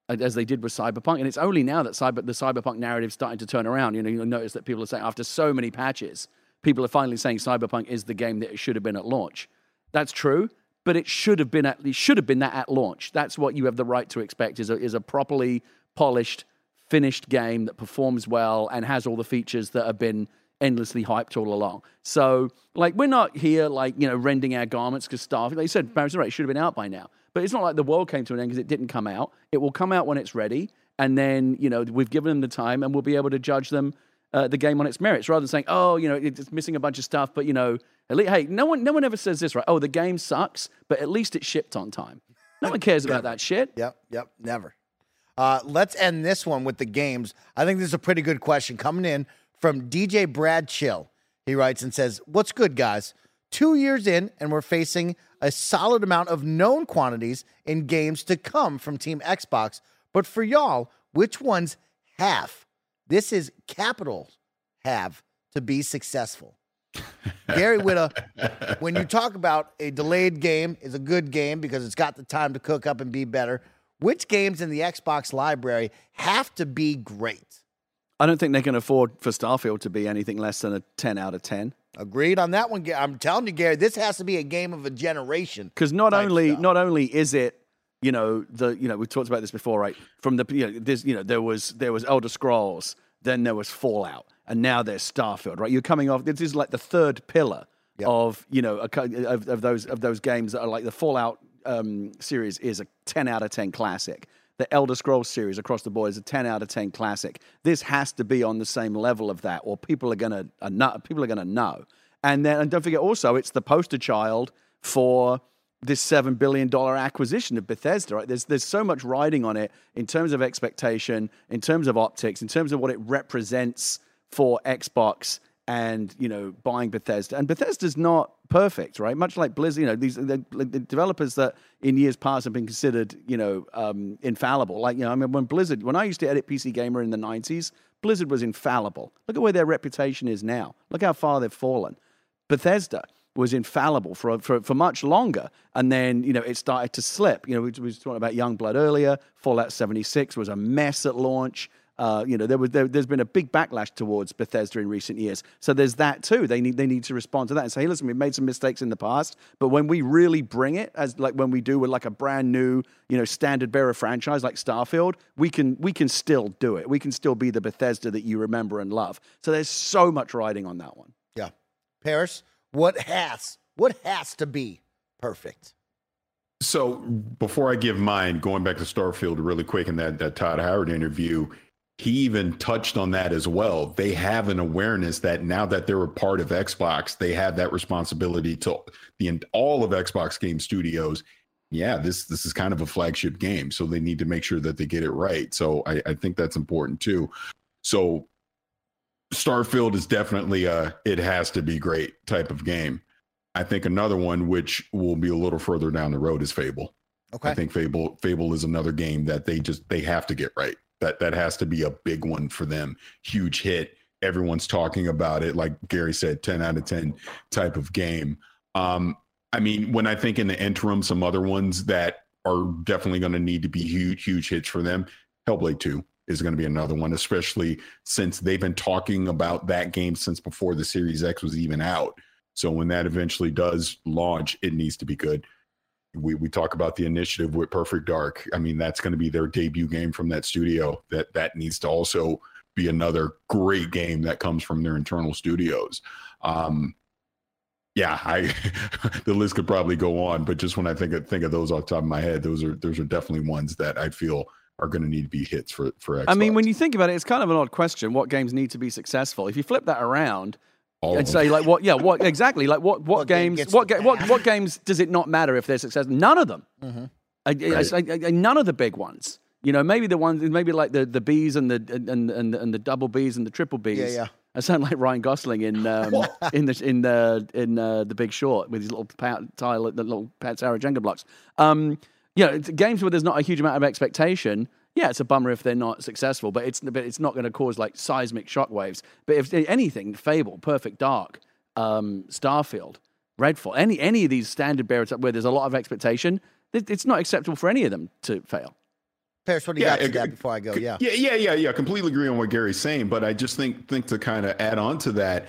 Speaker 2: as they did with Cyberpunk. And it's only now that cyber, the Cyberpunk narrative is starting to turn around. You know, you'll notice that people are saying after so many patches, people are finally saying Cyberpunk is the game that it should have been at launch. That's true, but it should have been at it should have been that at launch. That's what you have the right to expect is a, is a properly polished, finished game that performs well and has all the features that have been endlessly hyped all along. So, like, we're not here like you know rending our garments because Starfield. Like you said, Barry's right. It should have been out by now. But it's not like the world came to an end because it didn't come out. It will come out when it's ready, and then you know we've given them the time, and we'll be able to judge them uh, the game on its merits, rather than saying, oh, you know, it's missing a bunch of stuff. But you know, at least, hey, no one, no one ever says this, right? Oh, the game sucks, but at least it shipped on time. No one cares about that shit.
Speaker 1: yep, yep, never. Uh, let's end this one with the games. I think this is a pretty good question coming in from DJ Brad Chill. He writes and says, What's good, guys? Two years in, and we're facing a solid amount of known quantities in games to come from Team Xbox. But for y'all, which ones have? This is capital have to be successful. Gary Whitta, when you talk about a delayed game is a good game because it's got the time to cook up and be better, which games in the Xbox library have to be great?
Speaker 2: I don't think they can afford for Starfield to be anything less than a 10 out of 10.
Speaker 1: Agreed on that one. I'm telling you, Gary, this has to be a game of a generation.
Speaker 2: because not only
Speaker 1: stuff.
Speaker 2: not only is it you know the you know we talked about this before right from the you know there's you know there was there was Elder Scrolls then there was Fallout and now there's Starfield right you're coming off this is like the third pillar
Speaker 1: Yep.
Speaker 2: of you know a, of, of those of those games that are like the Fallout um, series is a 10 out of 10 classic the Elder Scrolls series across the board is a 10 out of 10 classic this has to be on the same level of that or people are gonna are not, people are gonna know and then and don't forget also it's the poster child for this seven billion dollar acquisition of Bethesda. Right? There's there's so much riding on it in terms of expectation, in terms of optics, in terms of what it represents for Xbox and you know buying Bethesda. And Bethesda's not perfect, right? Much like Blizzard, you know, these the, the developers that in years past have been considered, you know, um, infallible. Like you know, I mean, when Blizzard, when I used to edit PC Gamer in the '90s, Blizzard was infallible. Look at where their reputation is now. Look how far they've fallen. Bethesda was infallible for, for, for much longer. And then, you know, it started to slip. You know, we, we were talking about Youngblood earlier. Fallout 76 was a mess at launch. Uh, you know, there was there, has been a big backlash towards Bethesda in recent years. So there's that too. They need they need to respond to that and say, hey, listen, we've made some mistakes in the past, but when we really bring it, as like when we do with like a brand new, you know, standard bearer franchise like Starfield, we can we can still do it. We can still be the Bethesda that you remember and love. So there's so much riding on that one.
Speaker 1: Yeah, Paris, what has what has to be perfect?
Speaker 3: So before I give mine, going back to Starfield really quick in that that Todd Howard interview, he even touched on that as well. They have an awareness that now that they're a part of Xbox, they have that responsibility to the all of Xbox Game Studios. Yeah, this this is kind of a flagship game, so they need to make sure that they get it right. So I, I think that's important too. So Starfield is definitely a it has to be great type of game. I think another one which will be a little further down the road is Fable. Okay. I think Fable Fable is another game that they just they have to get right. That that has to be a big one for them. Huge hit. Everyone's talking about it. Like Gary said, 10 out of 10 type of game. Um, I mean, when I think in the interim, some other ones that are definitely going to need to be huge, huge hits for them. Hellblade 2 is going to be another one, especially since they've been talking about that game since before the Series X was even out. So when that eventually does launch, it needs to be good we, we talk about the initiative with Perfect Dark. I mean, that's going to be their debut game from that studio. That that needs to also be another great game that comes from their internal studios. Um, yeah, I [LAUGHS] the list could probably go on, but just when I think of think of those off the top of my head, those are those are definitely ones that I feel are going to need to be hits for for Xbox.
Speaker 2: I mean, when you think about it, it's kind of an odd question. What games need to be successful? If you flip that around, all and say like what? Yeah, what exactly? Like what? What, [LAUGHS] what games? What, ga- what? What games does it not matter if they're successful? None of them. Mm-hmm. I, right. I, I, none of the big ones. You know, maybe the ones, maybe like the the Bs and the and and and the double Bs and the triple Bs.
Speaker 1: Yeah, yeah.
Speaker 2: I sound like Ryan Gosling in um, in the in the in uh, the Big Short with his little pat, tile, the little Pat Sarah Jenga blocks. Um, you know, games where there's not a huge amount of expectation yeah, it's a bummer if they're not successful, but it's but it's not going to cause like seismic shockwaves. But if anything, Fable, Perfect Dark, um, Starfield, Redfall, any any of these standard bearers where there's a lot of expectation, it's not acceptable for any of them to fail.
Speaker 1: Paris, what do you yeah, got to that before I go? Yeah,
Speaker 3: yeah, yeah, yeah, yeah. Completely agree on what Gary's saying, but I just think think to kind of add on to that,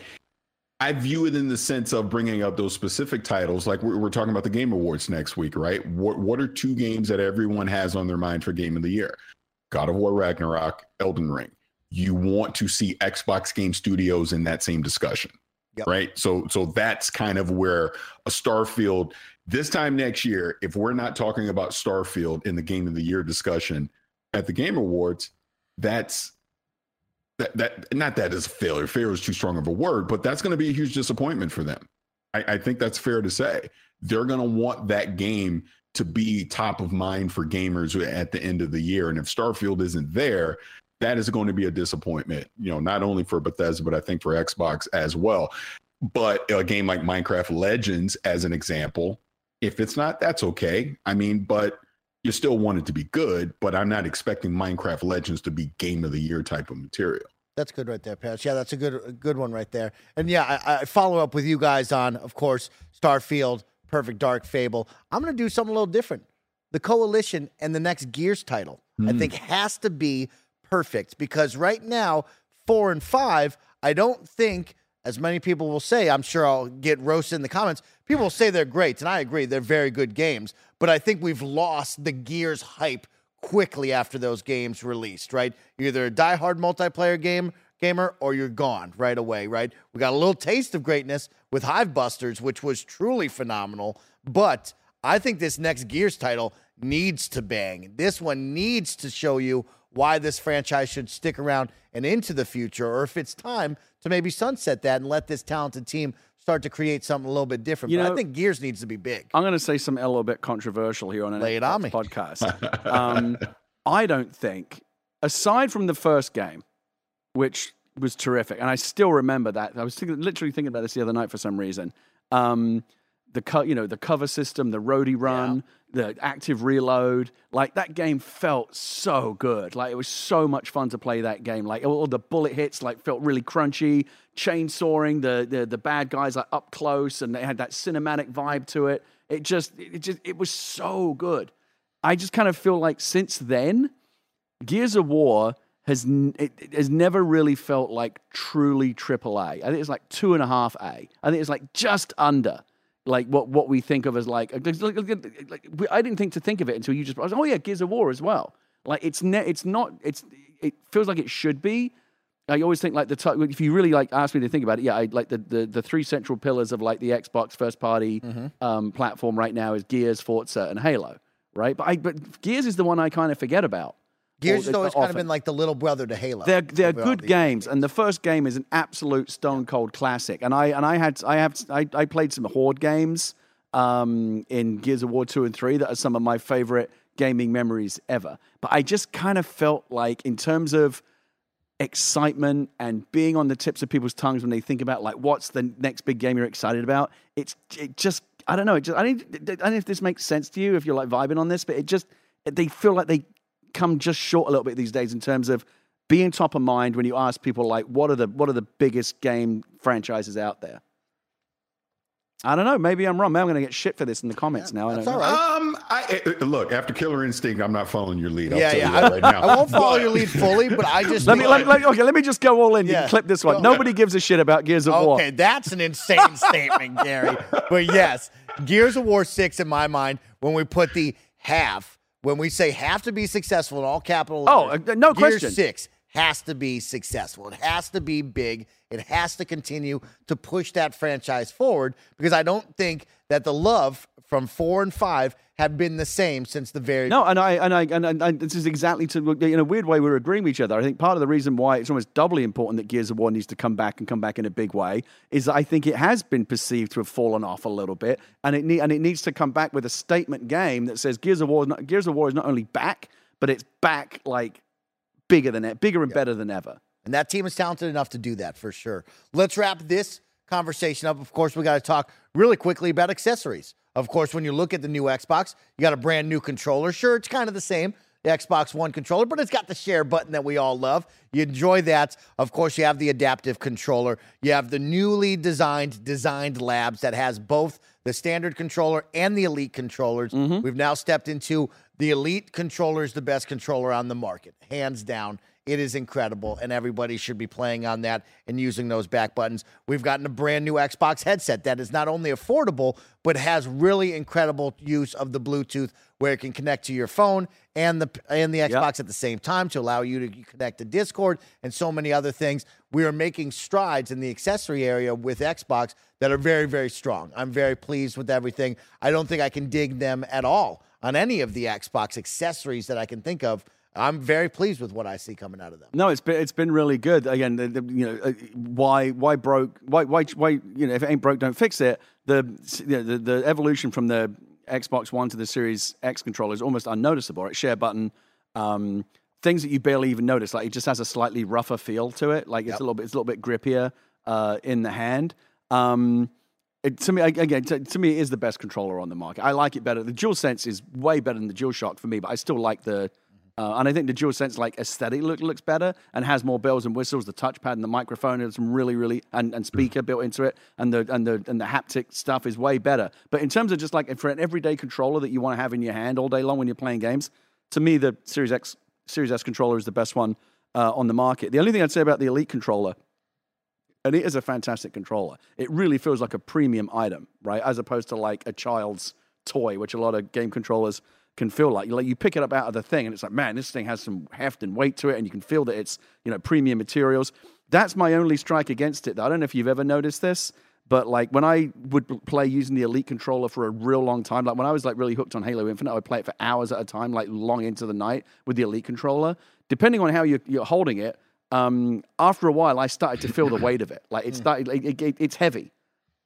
Speaker 3: I view it in the sense of bringing up those specific titles. Like we're, we're, talking about the Game Awards next week, right? What what are two games that everyone has on their mind for Game of the Year? God of War Ragnarok, Elden Ring. You want to see Xbox Game Studios in that same discussion. Yep. Right. So so that's kind of where a Starfield this time next year, if we're not talking about Starfield in the game of the year discussion at the Game Awards, that's that, that not that is a failure. Failure is too strong of a word, but that's going to be a huge disappointment for them. I, I think that's fair to say. They're going to want that game to be top of mind for gamers at the end of the year. And if Starfield isn't there, that is going to be a disappointment, you know, not only for Bethesda, but I think for Xbox as well. But a game like Minecraft Legends, as an example, if it's not, that's okay. I mean, but you still want it to be good, but I'm not expecting Minecraft Legends to be game of the year type of material.
Speaker 1: That's good right there, Pat. Yeah, that's a good a good one right there. And yeah, I, I follow up with you guys on, of course, Starfield, Perfect Dark Fable. I'm going to do something a little different. The Coalition and the next Gears title, mm. I hmm. think, has to be perfect because right now, four and five, I don't think, as many people will say, I'm sure I'll get roasted in the comments. People will say they're great, and I agree, they're very good games. But I think we've lost the Gears hype quickly after those games released, right? Either a diehard multiplayer game gamer or you're gone right away, right? We got a little taste of greatness with Hivebusters, which was truly phenomenal. But I think this next Gears title needs to bang. This one needs to show you why this franchise should stick around and into the future, or if it's time to maybe sunset that and let this talented team start to create something a little bit different. You but know, I think Gears needs to be big.
Speaker 2: I'm going to say something a little bit controversial here on an Lay it on podcast. um, I don't think, aside from the first game, which was terrific, and I still remember that. I was thinking, literally thinking about this the other night for some reason. Um, the co- you know the cover system, the roadie run, the active reload, like that game felt so good. Like it was so much fun to play that game. Like all the bullet hits like felt really crunchy, chainsawing the the the bad guys like up close, and they had that cinematic vibe to it. It just it just it was so good. I just kind of feel like since then, Gears of War has it, it has never really felt like truly AAA. I think it's like two and a half A. I think it's like just under like what what we think of as like, like, like, like we- I didn't think to think of it until you just I was oh yeah Gears of War as well. Like it's ne- it's not it's it feels like it should be. I always think like the t- if you really like ask me to think about it, yeah, I like the, the the three central pillars of like the Xbox first party um, platform right now is Gears, Forza, and Halo, right? But I but Gears is the one I kind of forget about.
Speaker 1: Gears
Speaker 2: Or-
Speaker 1: has kind of been like the little brother to Halo.
Speaker 2: They're they're good
Speaker 1: the-
Speaker 2: games, and the first game is an absolute stone cold classic. And I and I had I have I, I played some horde games um, in Gears of War two and three that are some of my favorite gaming memories ever. But I just kind of felt like in terms of excitement and being on the tips of people's tongues when they think about like what's the next big game you're excited about. It's it just I don't know. It just, I don't I don't know if this makes sense to you if you're like vibing on this, but it just they feel like they come just short a little bit these days in terms of being top of mind when you ask people like what are the what are the biggest game franchises out there. I don't know. Maybe I'm wrong. Maybe I'm going to get shit for this in the comments now. I
Speaker 1: That's
Speaker 2: don't
Speaker 1: all
Speaker 2: know.
Speaker 1: right.
Speaker 3: Um, I look after Killer Instinct. I'm not following your lead. I'll
Speaker 1: yeah,
Speaker 3: tell
Speaker 1: yeah.
Speaker 3: you that right now. [LAUGHS]
Speaker 1: I won't follow your lead fully, but I just [LAUGHS]
Speaker 2: Let me, let, let- okay, let me just go all in.
Speaker 1: Yeah.
Speaker 2: can clip this one.
Speaker 1: Go.
Speaker 2: Nobody gives a shit about Gears of War.
Speaker 1: Okay, that's an insane [LAUGHS] statement, Gary. But yes, Gears of War 6 in my mind, when we put the half, when we say have to be successful in all capital
Speaker 2: Oh,
Speaker 1: letters,
Speaker 2: uh, no question.
Speaker 1: 6 has to be successful. It has to be big. It has to continue to push that franchise forward because I don't think that the love from 4 and 5 have been the same since the very
Speaker 2: No, and I and I and, and this is exactly to in a weird way we're agreeing with each other. I think part of the reason why it's almost doubly important that Gears of War needs to come back and come back in a big way is that I think it has been perceived to have fallen off a little bit, and it need, and it needs to come back with a statement game that says Gears of War is not, Gears of War is not only back, but it's back like bigger than bigger and better than ever.
Speaker 1: And that team is talented enough to do that for sure. Let's wrap this conversation up. Of course, we got to talk really quickly about accessories. Of course, when you look at the new Xbox, you got a brand new controller. Sure, it's kind of the same, the Xbox One controller, but it's got the share button that we all love. You enjoy that. Of course, you have the adaptive controller. You have the newly designed Design Labs that has both the standard controller and the Elite controllers. Mm-hmm. We've now stepped into the Elite controller is the best controller on the market, hands down. It is incredible, and everybody should be playing on that and using those back buttons. We've gotten a brand new Xbox headset that is not only affordable, but has really incredible use of the Bluetooth, where it can connect to your phone and the and the Xbox at the same time to allow you to connect to Discord and so many other things. We are making strides in the accessory area with Xbox that are very, very strong. I'm very pleased with everything. I don't think I can dig them at all on any of the Xbox accessories that I can think of. I'm very pleased with what I see coming out of them.
Speaker 2: No, it's been it's been really good. Again, the, the, you know, uh, why why broke why why why you know if it ain't broke, don't fix it. The you know, the, the evolution from the Xbox One to the Series X controller is almost unnoticeable. Right? Share button, um, things that you barely even notice. Like it just has a slightly rougher feel to it. Like it's a little bit it's a little bit grippier uh, in the hand. Um, it, to me, again, to, to me, it is the best controller on the market. I like it better. The DualSense is way better than the DualShock for me, but I still like the. Uh, and I think the DualSense like aesthetic look looks better and has more bells and whistles. The touchpad and the microphone has some really, really and, and speaker built into it, and the and the and the haptic stuff is way better. But in terms of just like for an everyday controller that you want to have in your hand all day long when you're playing games, to me the Series X Series S controller is the best one uh, on the market. The only thing I'd say about the Elite controller and it is a fantastic controller. It really feels like a premium item, right? As opposed to like a child's toy, which a lot of game controllers can feel like. You like you pick it up out of the thing, and it's like, man, this thing has some heft and weight to it, and you can feel that it's you know premium materials. That's my only strike against it. I don't know if you've ever noticed this, but like when I would play using the Elite controller for a real long time, like when I was like really hooked on Halo Infinite, I would play it for hours at a time, like long into the night with the Elite controller. Depending on how you're, you're holding it, um, after a while, I started to feel the weight of it. Like it [LAUGHS] started, it, it, it's heavy.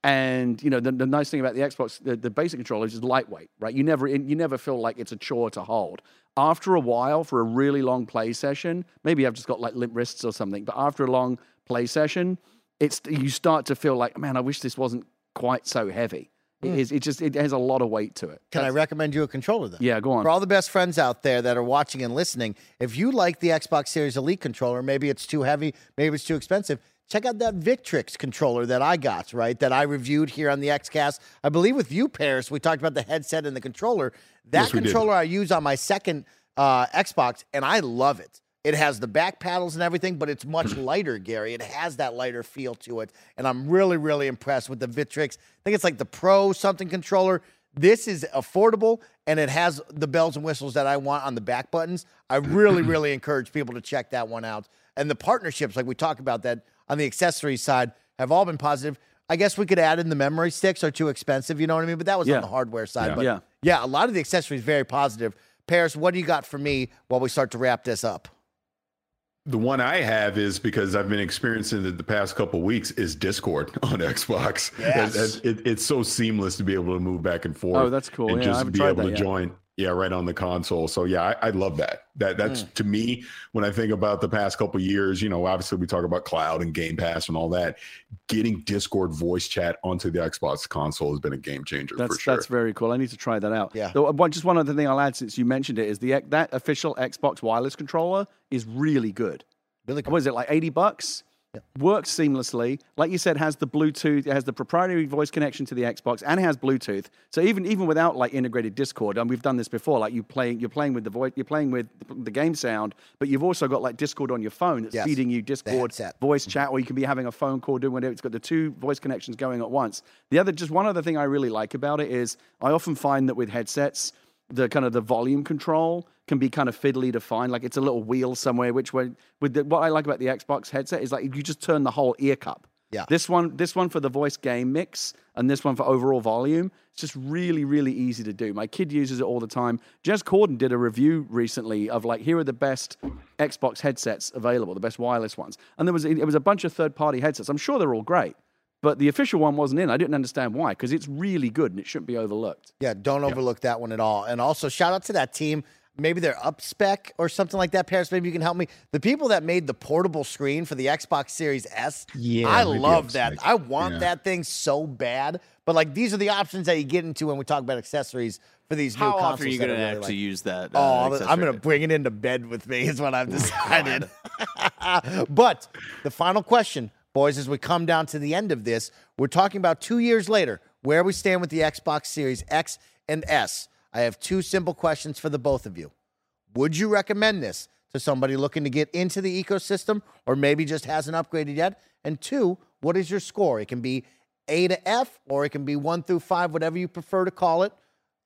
Speaker 2: And you know the, the nice thing about the Xbox, the, the basic controller is lightweight, right? You never you never feel like it's a chore to hold. After a while, for a really long play session, maybe I've just got like limp wrists or something. But after a long play session, it's you start to feel like, man, I wish this wasn't quite so heavy. It is. It just it has a lot of weight to it.
Speaker 1: Can I recommend you a controller then?
Speaker 2: Yeah, go on.
Speaker 1: For all the best friends out there that are watching and listening, if you like the Xbox Series Elite controller, maybe it's too heavy, maybe it's too expensive, check out that Victrix controller that I got, right? That I reviewed here on the XCast. I believe with you, Paris, we talked about the headset and the controller. That
Speaker 3: Yes, we did.
Speaker 1: controller I use on my second uh, Xbox, and I love it. It has the back paddles and everything, but it's much [CLEARS THROAT] lighter, Gary. It has that lighter feel to it. And I'm really, really impressed with the Victrix. I think it's like the Pro something controller. This is affordable and it has the bells and whistles that I want on the back buttons. I really, [CLEARS THROAT] really encourage people to check that one out. And the partnerships, like we talked about that on the accessories side, have all been positive. I guess we could add in the memory sticks are too expensive, you know what I mean? But that was
Speaker 2: Yeah.
Speaker 1: on the hardware side.
Speaker 3: Yeah.
Speaker 1: But
Speaker 2: Yeah.
Speaker 1: yeah, a lot of the accessories very positive. Paris, what do you got for me while we start to wrap this up?
Speaker 3: The one I have is because I've been experiencing it the past couple weeks is Discord [LAUGHS] on Xbox.
Speaker 1: Yes.
Speaker 3: It- it- it's so seamless to be able to move back and forth.
Speaker 2: Oh, that's cool.
Speaker 3: And
Speaker 2: Yeah,
Speaker 3: just be
Speaker 2: tried
Speaker 3: able to
Speaker 2: yet.
Speaker 3: join. Yeah, right on the console. So yeah, I, I love that. That that's
Speaker 2: Mm.
Speaker 3: to me when I think about the past couple years. You know, obviously we talk about cloud and Game Pass and all that. Getting Discord voice chat onto the Xbox console has been a game changer
Speaker 2: That's
Speaker 3: for sure.
Speaker 2: that's very cool. I need to try that out.
Speaker 1: Yeah.
Speaker 2: Though, uh, just one other thing I'll add since you mentioned it is the that official Xbox wireless controller is really good.
Speaker 1: Really
Speaker 2: What is it like eighty bucks? Works seamlessly, like you said, has the Bluetooth, it has the proprietary voice connection to the Xbox, and it has Bluetooth. So even even without like integrated Discord, and we've done this before, like you playing, you're playing with the voice, you're playing with the game sound, but you've also got like Discord on your phone that's
Speaker 1: Yes.
Speaker 2: feeding you Discord voice chat, or you can be having a phone call doing whatever. It's got the two voice connections going at once. The other, just one other thing I really like about it is I often find that with headsets, the kind of the volume control can be kind of fiddly to find. Like it's a little wheel somewhere. Which way? With the, what I like about the Xbox headset is like you just turn the whole ear cup.
Speaker 1: Yeah.
Speaker 2: This one, this one for the voice game mix, and this one for overall volume. It's just really, really easy to do. My kid uses it all the time. Jez Corden did a review recently of like here are the best Xbox headsets available, the best wireless ones, and there was it was a bunch of third party headsets. I'm sure they're all great, but the official one wasn't in. I didn't understand why because it's really good and it shouldn't be overlooked.
Speaker 1: Yeah, don't overlook that one at all. And also, shout out to that team. Maybe they're up spec or something like that. Paris, maybe you can help me. The people that made the portable screen for the Xbox Series S,
Speaker 3: Yeah,
Speaker 1: I love that. I want
Speaker 3: Yeah.
Speaker 1: that thing so bad. But like, these are the options that you get into when we talk about accessories for these new
Speaker 4: How
Speaker 1: consoles.
Speaker 4: often are you
Speaker 1: that
Speaker 4: going to
Speaker 1: really
Speaker 4: actually
Speaker 1: like.
Speaker 4: use that?
Speaker 1: Oh,
Speaker 4: uh,
Speaker 1: I'm- I'm going to bring it into bed with me, is what I've [LAUGHS] decided. [LAUGHS] but the final question, boys, as we come down to the end of this, we're talking about two years later, where we stand with the Xbox Series X and S. I have two simple questions for the both of you. Would you recommend this to somebody looking to get into the ecosystem or maybe just hasn't upgraded yet? And two, what is your score? It can be A to F or it can be one through five, whatever you prefer to call it.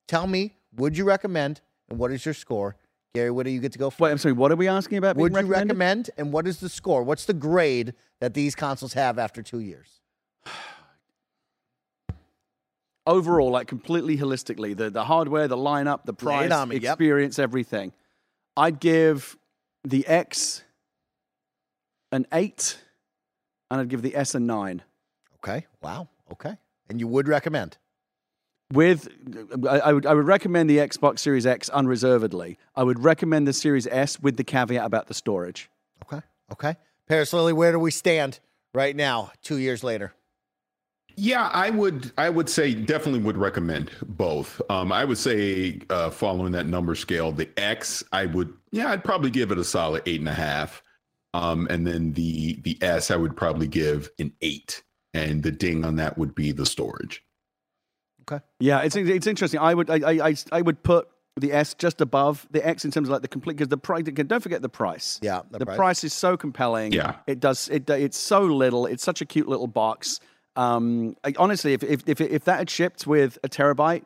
Speaker 1: Tell me, would you recommend and what is your score? Gary, what do you get to go for?
Speaker 2: Wait, I'm sorry. What are we asking about?
Speaker 1: Would you recommend and what is the score? What's the grade that these consoles have after two years? [SIGHS]
Speaker 2: overall, like completely holistically, the the hardware, the lineup, the price,
Speaker 1: me, yep.
Speaker 2: experience, everything. I'd give the X an eight, and I'd give the S a nine.
Speaker 1: Okay. Wow. Okay. And you would recommend?
Speaker 2: With, I, I would I would recommend the Xbox Series X unreservedly. I would recommend the Series S with the caveat about the storage.
Speaker 1: Okay. Okay. Paris Lilly, where do we stand right now, two years later?
Speaker 3: Yeah, I would. I would say definitely would recommend both. Um, I would say uh, following that number scale, the X, I would. Yeah, I'd probably give it a solid eight and a half. Um, and then the the S, I would probably give an eight. And the ding on that would be the storage.
Speaker 1: Okay.
Speaker 2: Yeah, it's it's interesting. I would I I, I- I would put the S just above the X in terms of like the complete because the price. Don't forget the price.
Speaker 1: Yeah, the
Speaker 2: the,
Speaker 1: price.
Speaker 2: price. is so compelling.
Speaker 3: Yeah.
Speaker 2: it does. It it's so little. It's such a cute little box. Um, I, honestly, if if if if that had shipped with a terabyte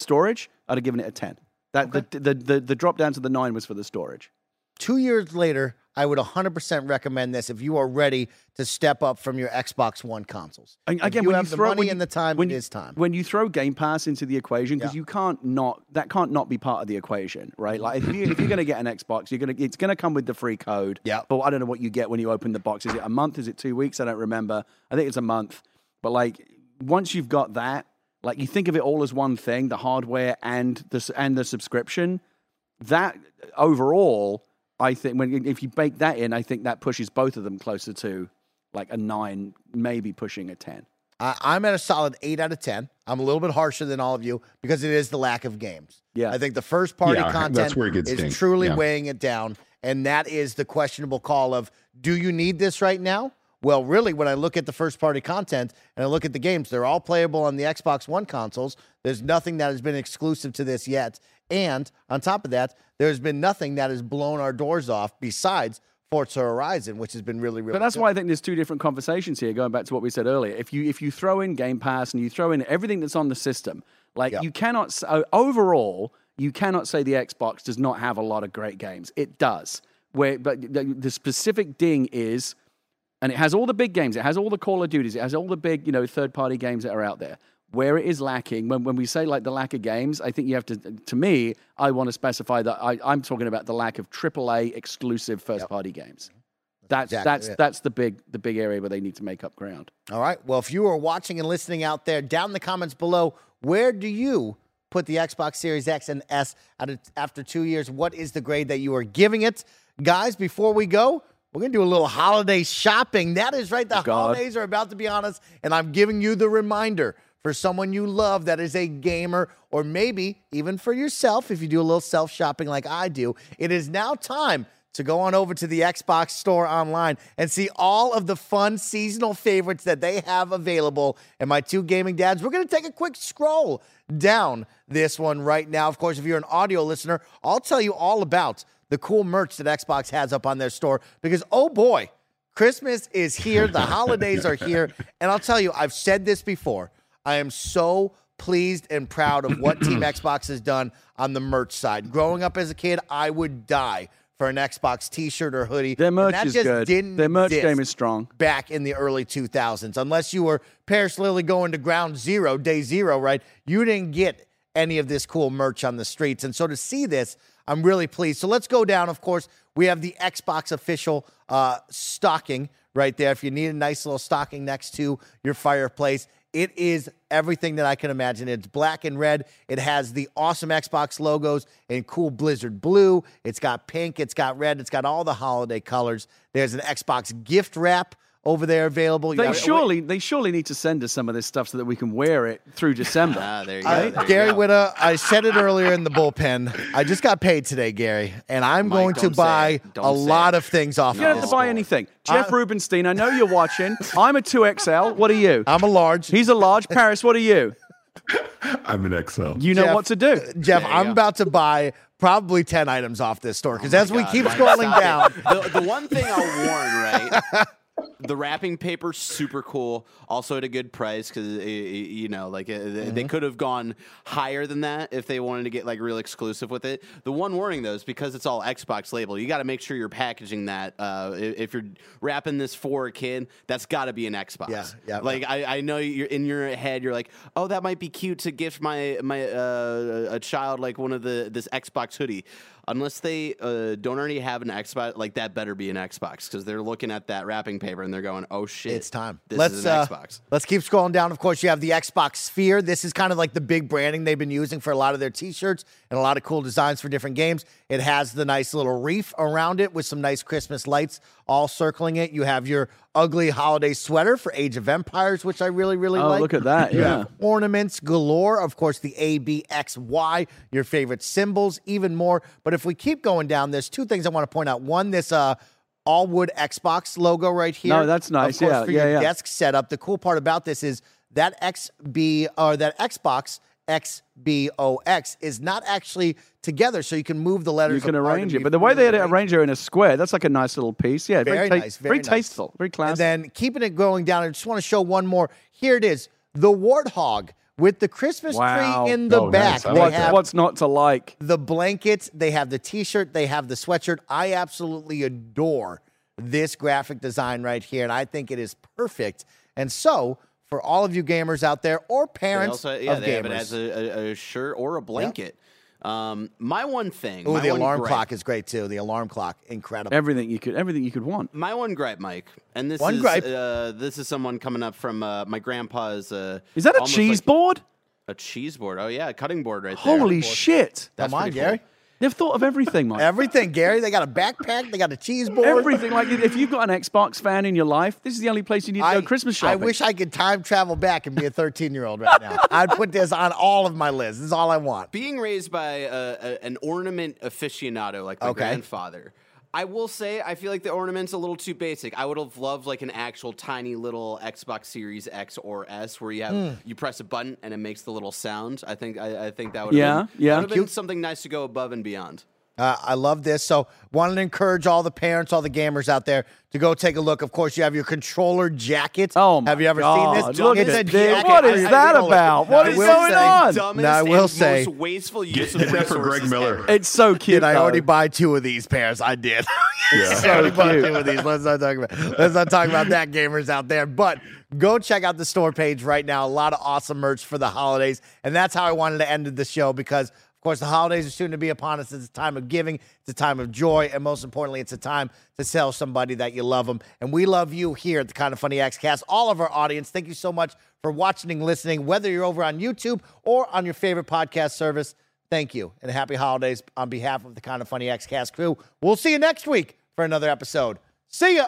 Speaker 2: storage, I'd have given it a ten. That the, the the the drop down to the nine was for the storage.
Speaker 1: Two years later, I would 100% recommend this if you are ready to step up from your Xbox One consoles.
Speaker 2: And again,
Speaker 1: you
Speaker 2: when
Speaker 1: have
Speaker 2: you
Speaker 1: the
Speaker 2: throw
Speaker 1: money
Speaker 2: you-
Speaker 1: and the time,
Speaker 2: when
Speaker 1: it is time.
Speaker 2: When you throw Game Pass into the equation, because
Speaker 1: Yeah.
Speaker 2: you can't not that can't not be part of the equation, right? Like if, you, if you're going to get an Xbox, you're going to it's going to come with the free code.
Speaker 1: Yeah.
Speaker 2: But I don't know what you get when you open the box. Is it a month? Is it two weeks? I don't remember. I think it's a month. But like once you've got that, like you think of it all as one thing: the hardware and the and the subscription. That overall, I think when if you bake that in, I think that pushes both of them closer to like a nine, maybe pushing a ten.
Speaker 1: I, I'm at a solid eight out of ten. I'm a little bit harsher than all of you because it is the lack of games.
Speaker 2: Yeah.
Speaker 1: I think the first party
Speaker 3: Yeah, that's
Speaker 1: content
Speaker 3: where it gets
Speaker 1: is
Speaker 3: dinged.
Speaker 1: truly
Speaker 3: Yeah.
Speaker 1: weighing it down, and that is the questionable call of do you need this right now? Well, really, when I look at the first party content and I look at the games, they're all playable on the Xbox One consoles. There's nothing that has been exclusive to this yet. And on top of that, there's been nothing that has blown our doors off besides Forza Horizon, which has been really, really
Speaker 2: But that's
Speaker 1: good.
Speaker 2: why I think there's two different conversations here. Going back to what we said earlier, if you if you throw in Game Pass and you throw in everything that's on the system, like
Speaker 1: Yeah.
Speaker 2: you cannot overall you cannot say the Xbox does not have a lot of great games. It does. Where but the, the specific ding is, and it has all the big games. It has all the Call of Duties. It has all the big you know third party games that are out there. Where it is lacking, when, when we say like the lack of games, I think you have to. To me, I want to specify that I, I'm talking about the lack of AAA exclusive first party games. That's
Speaker 1: Exactly
Speaker 2: that's
Speaker 1: it.
Speaker 2: that's the big the big area where they need to make up ground.
Speaker 1: All right. Well, if you are watching and listening out there, down in the comments below, where do you put the Xbox Series X and S out of, after two years? What is the grade that you are giving it? Guys, before we go, we're going to do a little holiday shopping. That is right. The oh,
Speaker 2: God.
Speaker 1: holidays are about to be on us, and I'm giving you the reminder for someone you love that is a gamer, or maybe even for yourself if you do a little self shopping like I do. It is now time to go on over to the Xbox store online and see all of the fun seasonal favorites that they have available. And my two gaming dads, we're going to take a quick scroll down this one right now. Of course, if you're an audio listener, I'll tell you all about the cool merch that Xbox has up on their store because, oh boy, Christmas is here. The holidays are here. [LAUGHS] And I'll tell you, I've said this before. I am so pleased and proud of what Team [CLEARS THROAT] Xbox has done on the merch side. Growing up as a kid, I would die for an Xbox t-shirt or hoodie.
Speaker 2: Their merch
Speaker 1: that
Speaker 2: is
Speaker 1: just
Speaker 2: good.
Speaker 1: Didn't
Speaker 2: Their merch game is strong.
Speaker 1: back in the early 2000s. Unless you were Paris Lilly going to ground zero, day zero, right? You didn't get any of this cool merch on the streets. And so to see this, I'm really pleased. So let's go down. Of course, we have the Xbox official uh, stocking right there. If you need a nice little stocking next to your fireplace, it is everything that I can imagine. It's black and red. It has the awesome Xbox logos in cool Blizzard blue. It's got pink. It's got red. It's got all the holiday colors. There's an Xbox gift wrap over there available.
Speaker 2: They
Speaker 1: have-
Speaker 2: surely they surely need to send us some of this stuff so that we can wear it through December. [LAUGHS]
Speaker 4: Ah, there you uh, go.
Speaker 1: I-
Speaker 4: there you
Speaker 1: Gary
Speaker 4: go.
Speaker 1: Whitta, I said it earlier in the bullpen. I just got paid today, Gary, and I'm
Speaker 4: Mike,
Speaker 1: going to buy a lot
Speaker 4: it.
Speaker 1: of things off
Speaker 2: you don't
Speaker 1: of
Speaker 2: have to buy anything. Uh, Jeff
Speaker 1: I-
Speaker 2: Rubenstein, I know you're watching. I'm a 2XL. What are you?
Speaker 1: I'm a large.
Speaker 2: He's a large. [LAUGHS] Paris, what are you?
Speaker 3: I'm an XL.
Speaker 2: You know
Speaker 1: Jeff-
Speaker 2: what to do.
Speaker 4: Uh, Jeff,
Speaker 1: I'm
Speaker 4: go.
Speaker 1: about to buy probably 10 items off this store because oh as we
Speaker 4: God,
Speaker 1: keep scrolling down.
Speaker 4: The, the one thing I'll warn, right? [LAUGHS] The wrapping paper super cool, also at a good price because you know, like uh, they-
Speaker 1: Mm-hmm.
Speaker 4: they could have gone higher than that if they wanted to get like real exclusive with it. The one warning though is because it's all Xbox label, you got to make sure you're packaging that. Uh, if you're wrapping this for a kid, that's got to be an Xbox.
Speaker 1: Yeah, yeah,
Speaker 4: Like I, I know you're in your head, you're like, oh, that might be cute to gift my my uh, a child like one of the this Xbox hoodie. Unless they uh, don't already have an Xbox, like that better be an Xbox because they're looking at that wrapping paper and they're going, "Oh shit,
Speaker 1: it's time.
Speaker 4: This
Speaker 1: let's
Speaker 4: is an
Speaker 1: uh,
Speaker 4: Xbox."
Speaker 1: let's keep scrolling down. Of course, you have the Xbox Sphere. This is kind of like the big branding they've been using for a lot of their T-shirts and a lot of cool designs for different games. It has the nice little reef around it with some nice Christmas lights all circling it. You have your ugly holiday sweater for Age of Empires, which I really really
Speaker 2: Oh,
Speaker 1: like.
Speaker 2: look at that. Yeah.
Speaker 1: ornaments galore. Of course, the A, B, X, Y, your favorite symbols, even more. But if we keep going down, there's two things I want to point out. One, this uh, all wood Xbox logo right here.
Speaker 2: No, that's nice.
Speaker 1: Of course,
Speaker 2: Yeah,
Speaker 1: for
Speaker 2: yeah,
Speaker 1: your
Speaker 2: yeah.
Speaker 1: desk setup. The cool part about this is that XB or that Xbox XBOX is not actually together, so you can move the letters.
Speaker 2: You can
Speaker 1: apart
Speaker 2: arrange it. But the way they
Speaker 1: really
Speaker 2: arrange it in a square, that's like a nice little piece. Yeah,
Speaker 1: very
Speaker 2: ta-
Speaker 1: nice, very, nice.
Speaker 2: tasteful, very classy.
Speaker 1: And then keeping it going down, I just want to show one more. Here it is, the warthog with the Christmas
Speaker 2: Wow.
Speaker 1: tree in the
Speaker 3: Oh,
Speaker 1: back.
Speaker 3: nice. I
Speaker 1: They
Speaker 3: like
Speaker 2: what's, not to like?
Speaker 1: the blankets, they have the t-shirt, they have the sweatshirt. I absolutely adore this graphic design right here, and I think it is perfect. And so, for all of you gamers out there or
Speaker 4: They
Speaker 1: parents
Speaker 4: also, yeah,
Speaker 1: of
Speaker 4: they have it
Speaker 1: gamers,
Speaker 4: as a, a, a shirt or a blanket. Um, my one thing,
Speaker 1: oh, the alarm
Speaker 4: gripe-
Speaker 1: clock is great too. The alarm clock, incredible.
Speaker 2: Everything you could, everything you could want.
Speaker 4: My one gripe, Mike, and this
Speaker 1: One
Speaker 4: is
Speaker 1: gripe.
Speaker 4: Uh, this is someone coming up from uh, my grandpa's. Uh,
Speaker 2: Is that a cheese
Speaker 4: like
Speaker 2: board?
Speaker 4: A cheese board. Oh yeah, a cutting board right there.
Speaker 2: Holy shit!
Speaker 4: That's
Speaker 1: Come on, Gary.
Speaker 4: cool.
Speaker 2: They've thought of everything, Mike.
Speaker 1: Everything, Gary. They got a backpack. They got a cheese board.
Speaker 2: Everything. Like if you've got an Xbox fan in your life, this is the only place you need to
Speaker 1: I,
Speaker 2: go Christmas shopping.
Speaker 1: I wish I could time travel back and be a 13 year old right now. [LAUGHS] I'd put this on all of my lists. This is all I want.
Speaker 4: Being raised by a, a, an ornament aficionado like my
Speaker 1: Okay.
Speaker 4: grandfather, I will say I feel like the ornament's a little too basic. I would have loved like an actual tiny little Xbox Series X or S where you have
Speaker 1: Hmm.
Speaker 4: you press a button and it makes the little sound. I think I, I think that would
Speaker 2: Yeah,
Speaker 4: been,
Speaker 2: yeah.
Speaker 4: have been something nice to go above and beyond.
Speaker 1: Uh, I love this. So, wanted to encourage all the parents, all the gamers out there to go take a look. Of course, you have your controller jacket.
Speaker 2: Oh, my
Speaker 1: have you ever
Speaker 2: God.
Speaker 1: seen this?
Speaker 2: Look
Speaker 1: it's
Speaker 2: at
Speaker 1: a
Speaker 2: this.
Speaker 1: jacket.
Speaker 2: What is
Speaker 1: I- I
Speaker 2: that
Speaker 1: will-
Speaker 2: about?
Speaker 1: Now,
Speaker 2: What
Speaker 1: I
Speaker 2: is
Speaker 1: will
Speaker 2: going
Speaker 1: say-
Speaker 2: on?
Speaker 4: Dumbest
Speaker 1: Now, I will
Speaker 4: and
Speaker 1: say-
Speaker 4: most wasteful use of
Speaker 3: Get that for Greg Miller.
Speaker 4: ever.
Speaker 2: it's so cute.
Speaker 1: Did I already buy two of these pairs? I did. [LAUGHS]
Speaker 3: Yeah.
Speaker 1: I already bought two of these. Let's not talk about. Let's not talk about that, gamers out there. But go check out the store page right now. A lot of awesome merch for the holidays, and that's how I wanted to end the show because. Of course, the holidays are soon to be upon us. It's a time of giving, it's a time of joy, and most importantly, it's a time to tell somebody that you love them. And we love you here at the Kind of Funny X Cast, all of our audience. Thank you so much for watching and listening, whether you're over on YouTube or on your favorite podcast service. Thank you, and happy holidays on behalf of the Kind of Funny X Cast crew. We'll see you next week for another episode. See ya.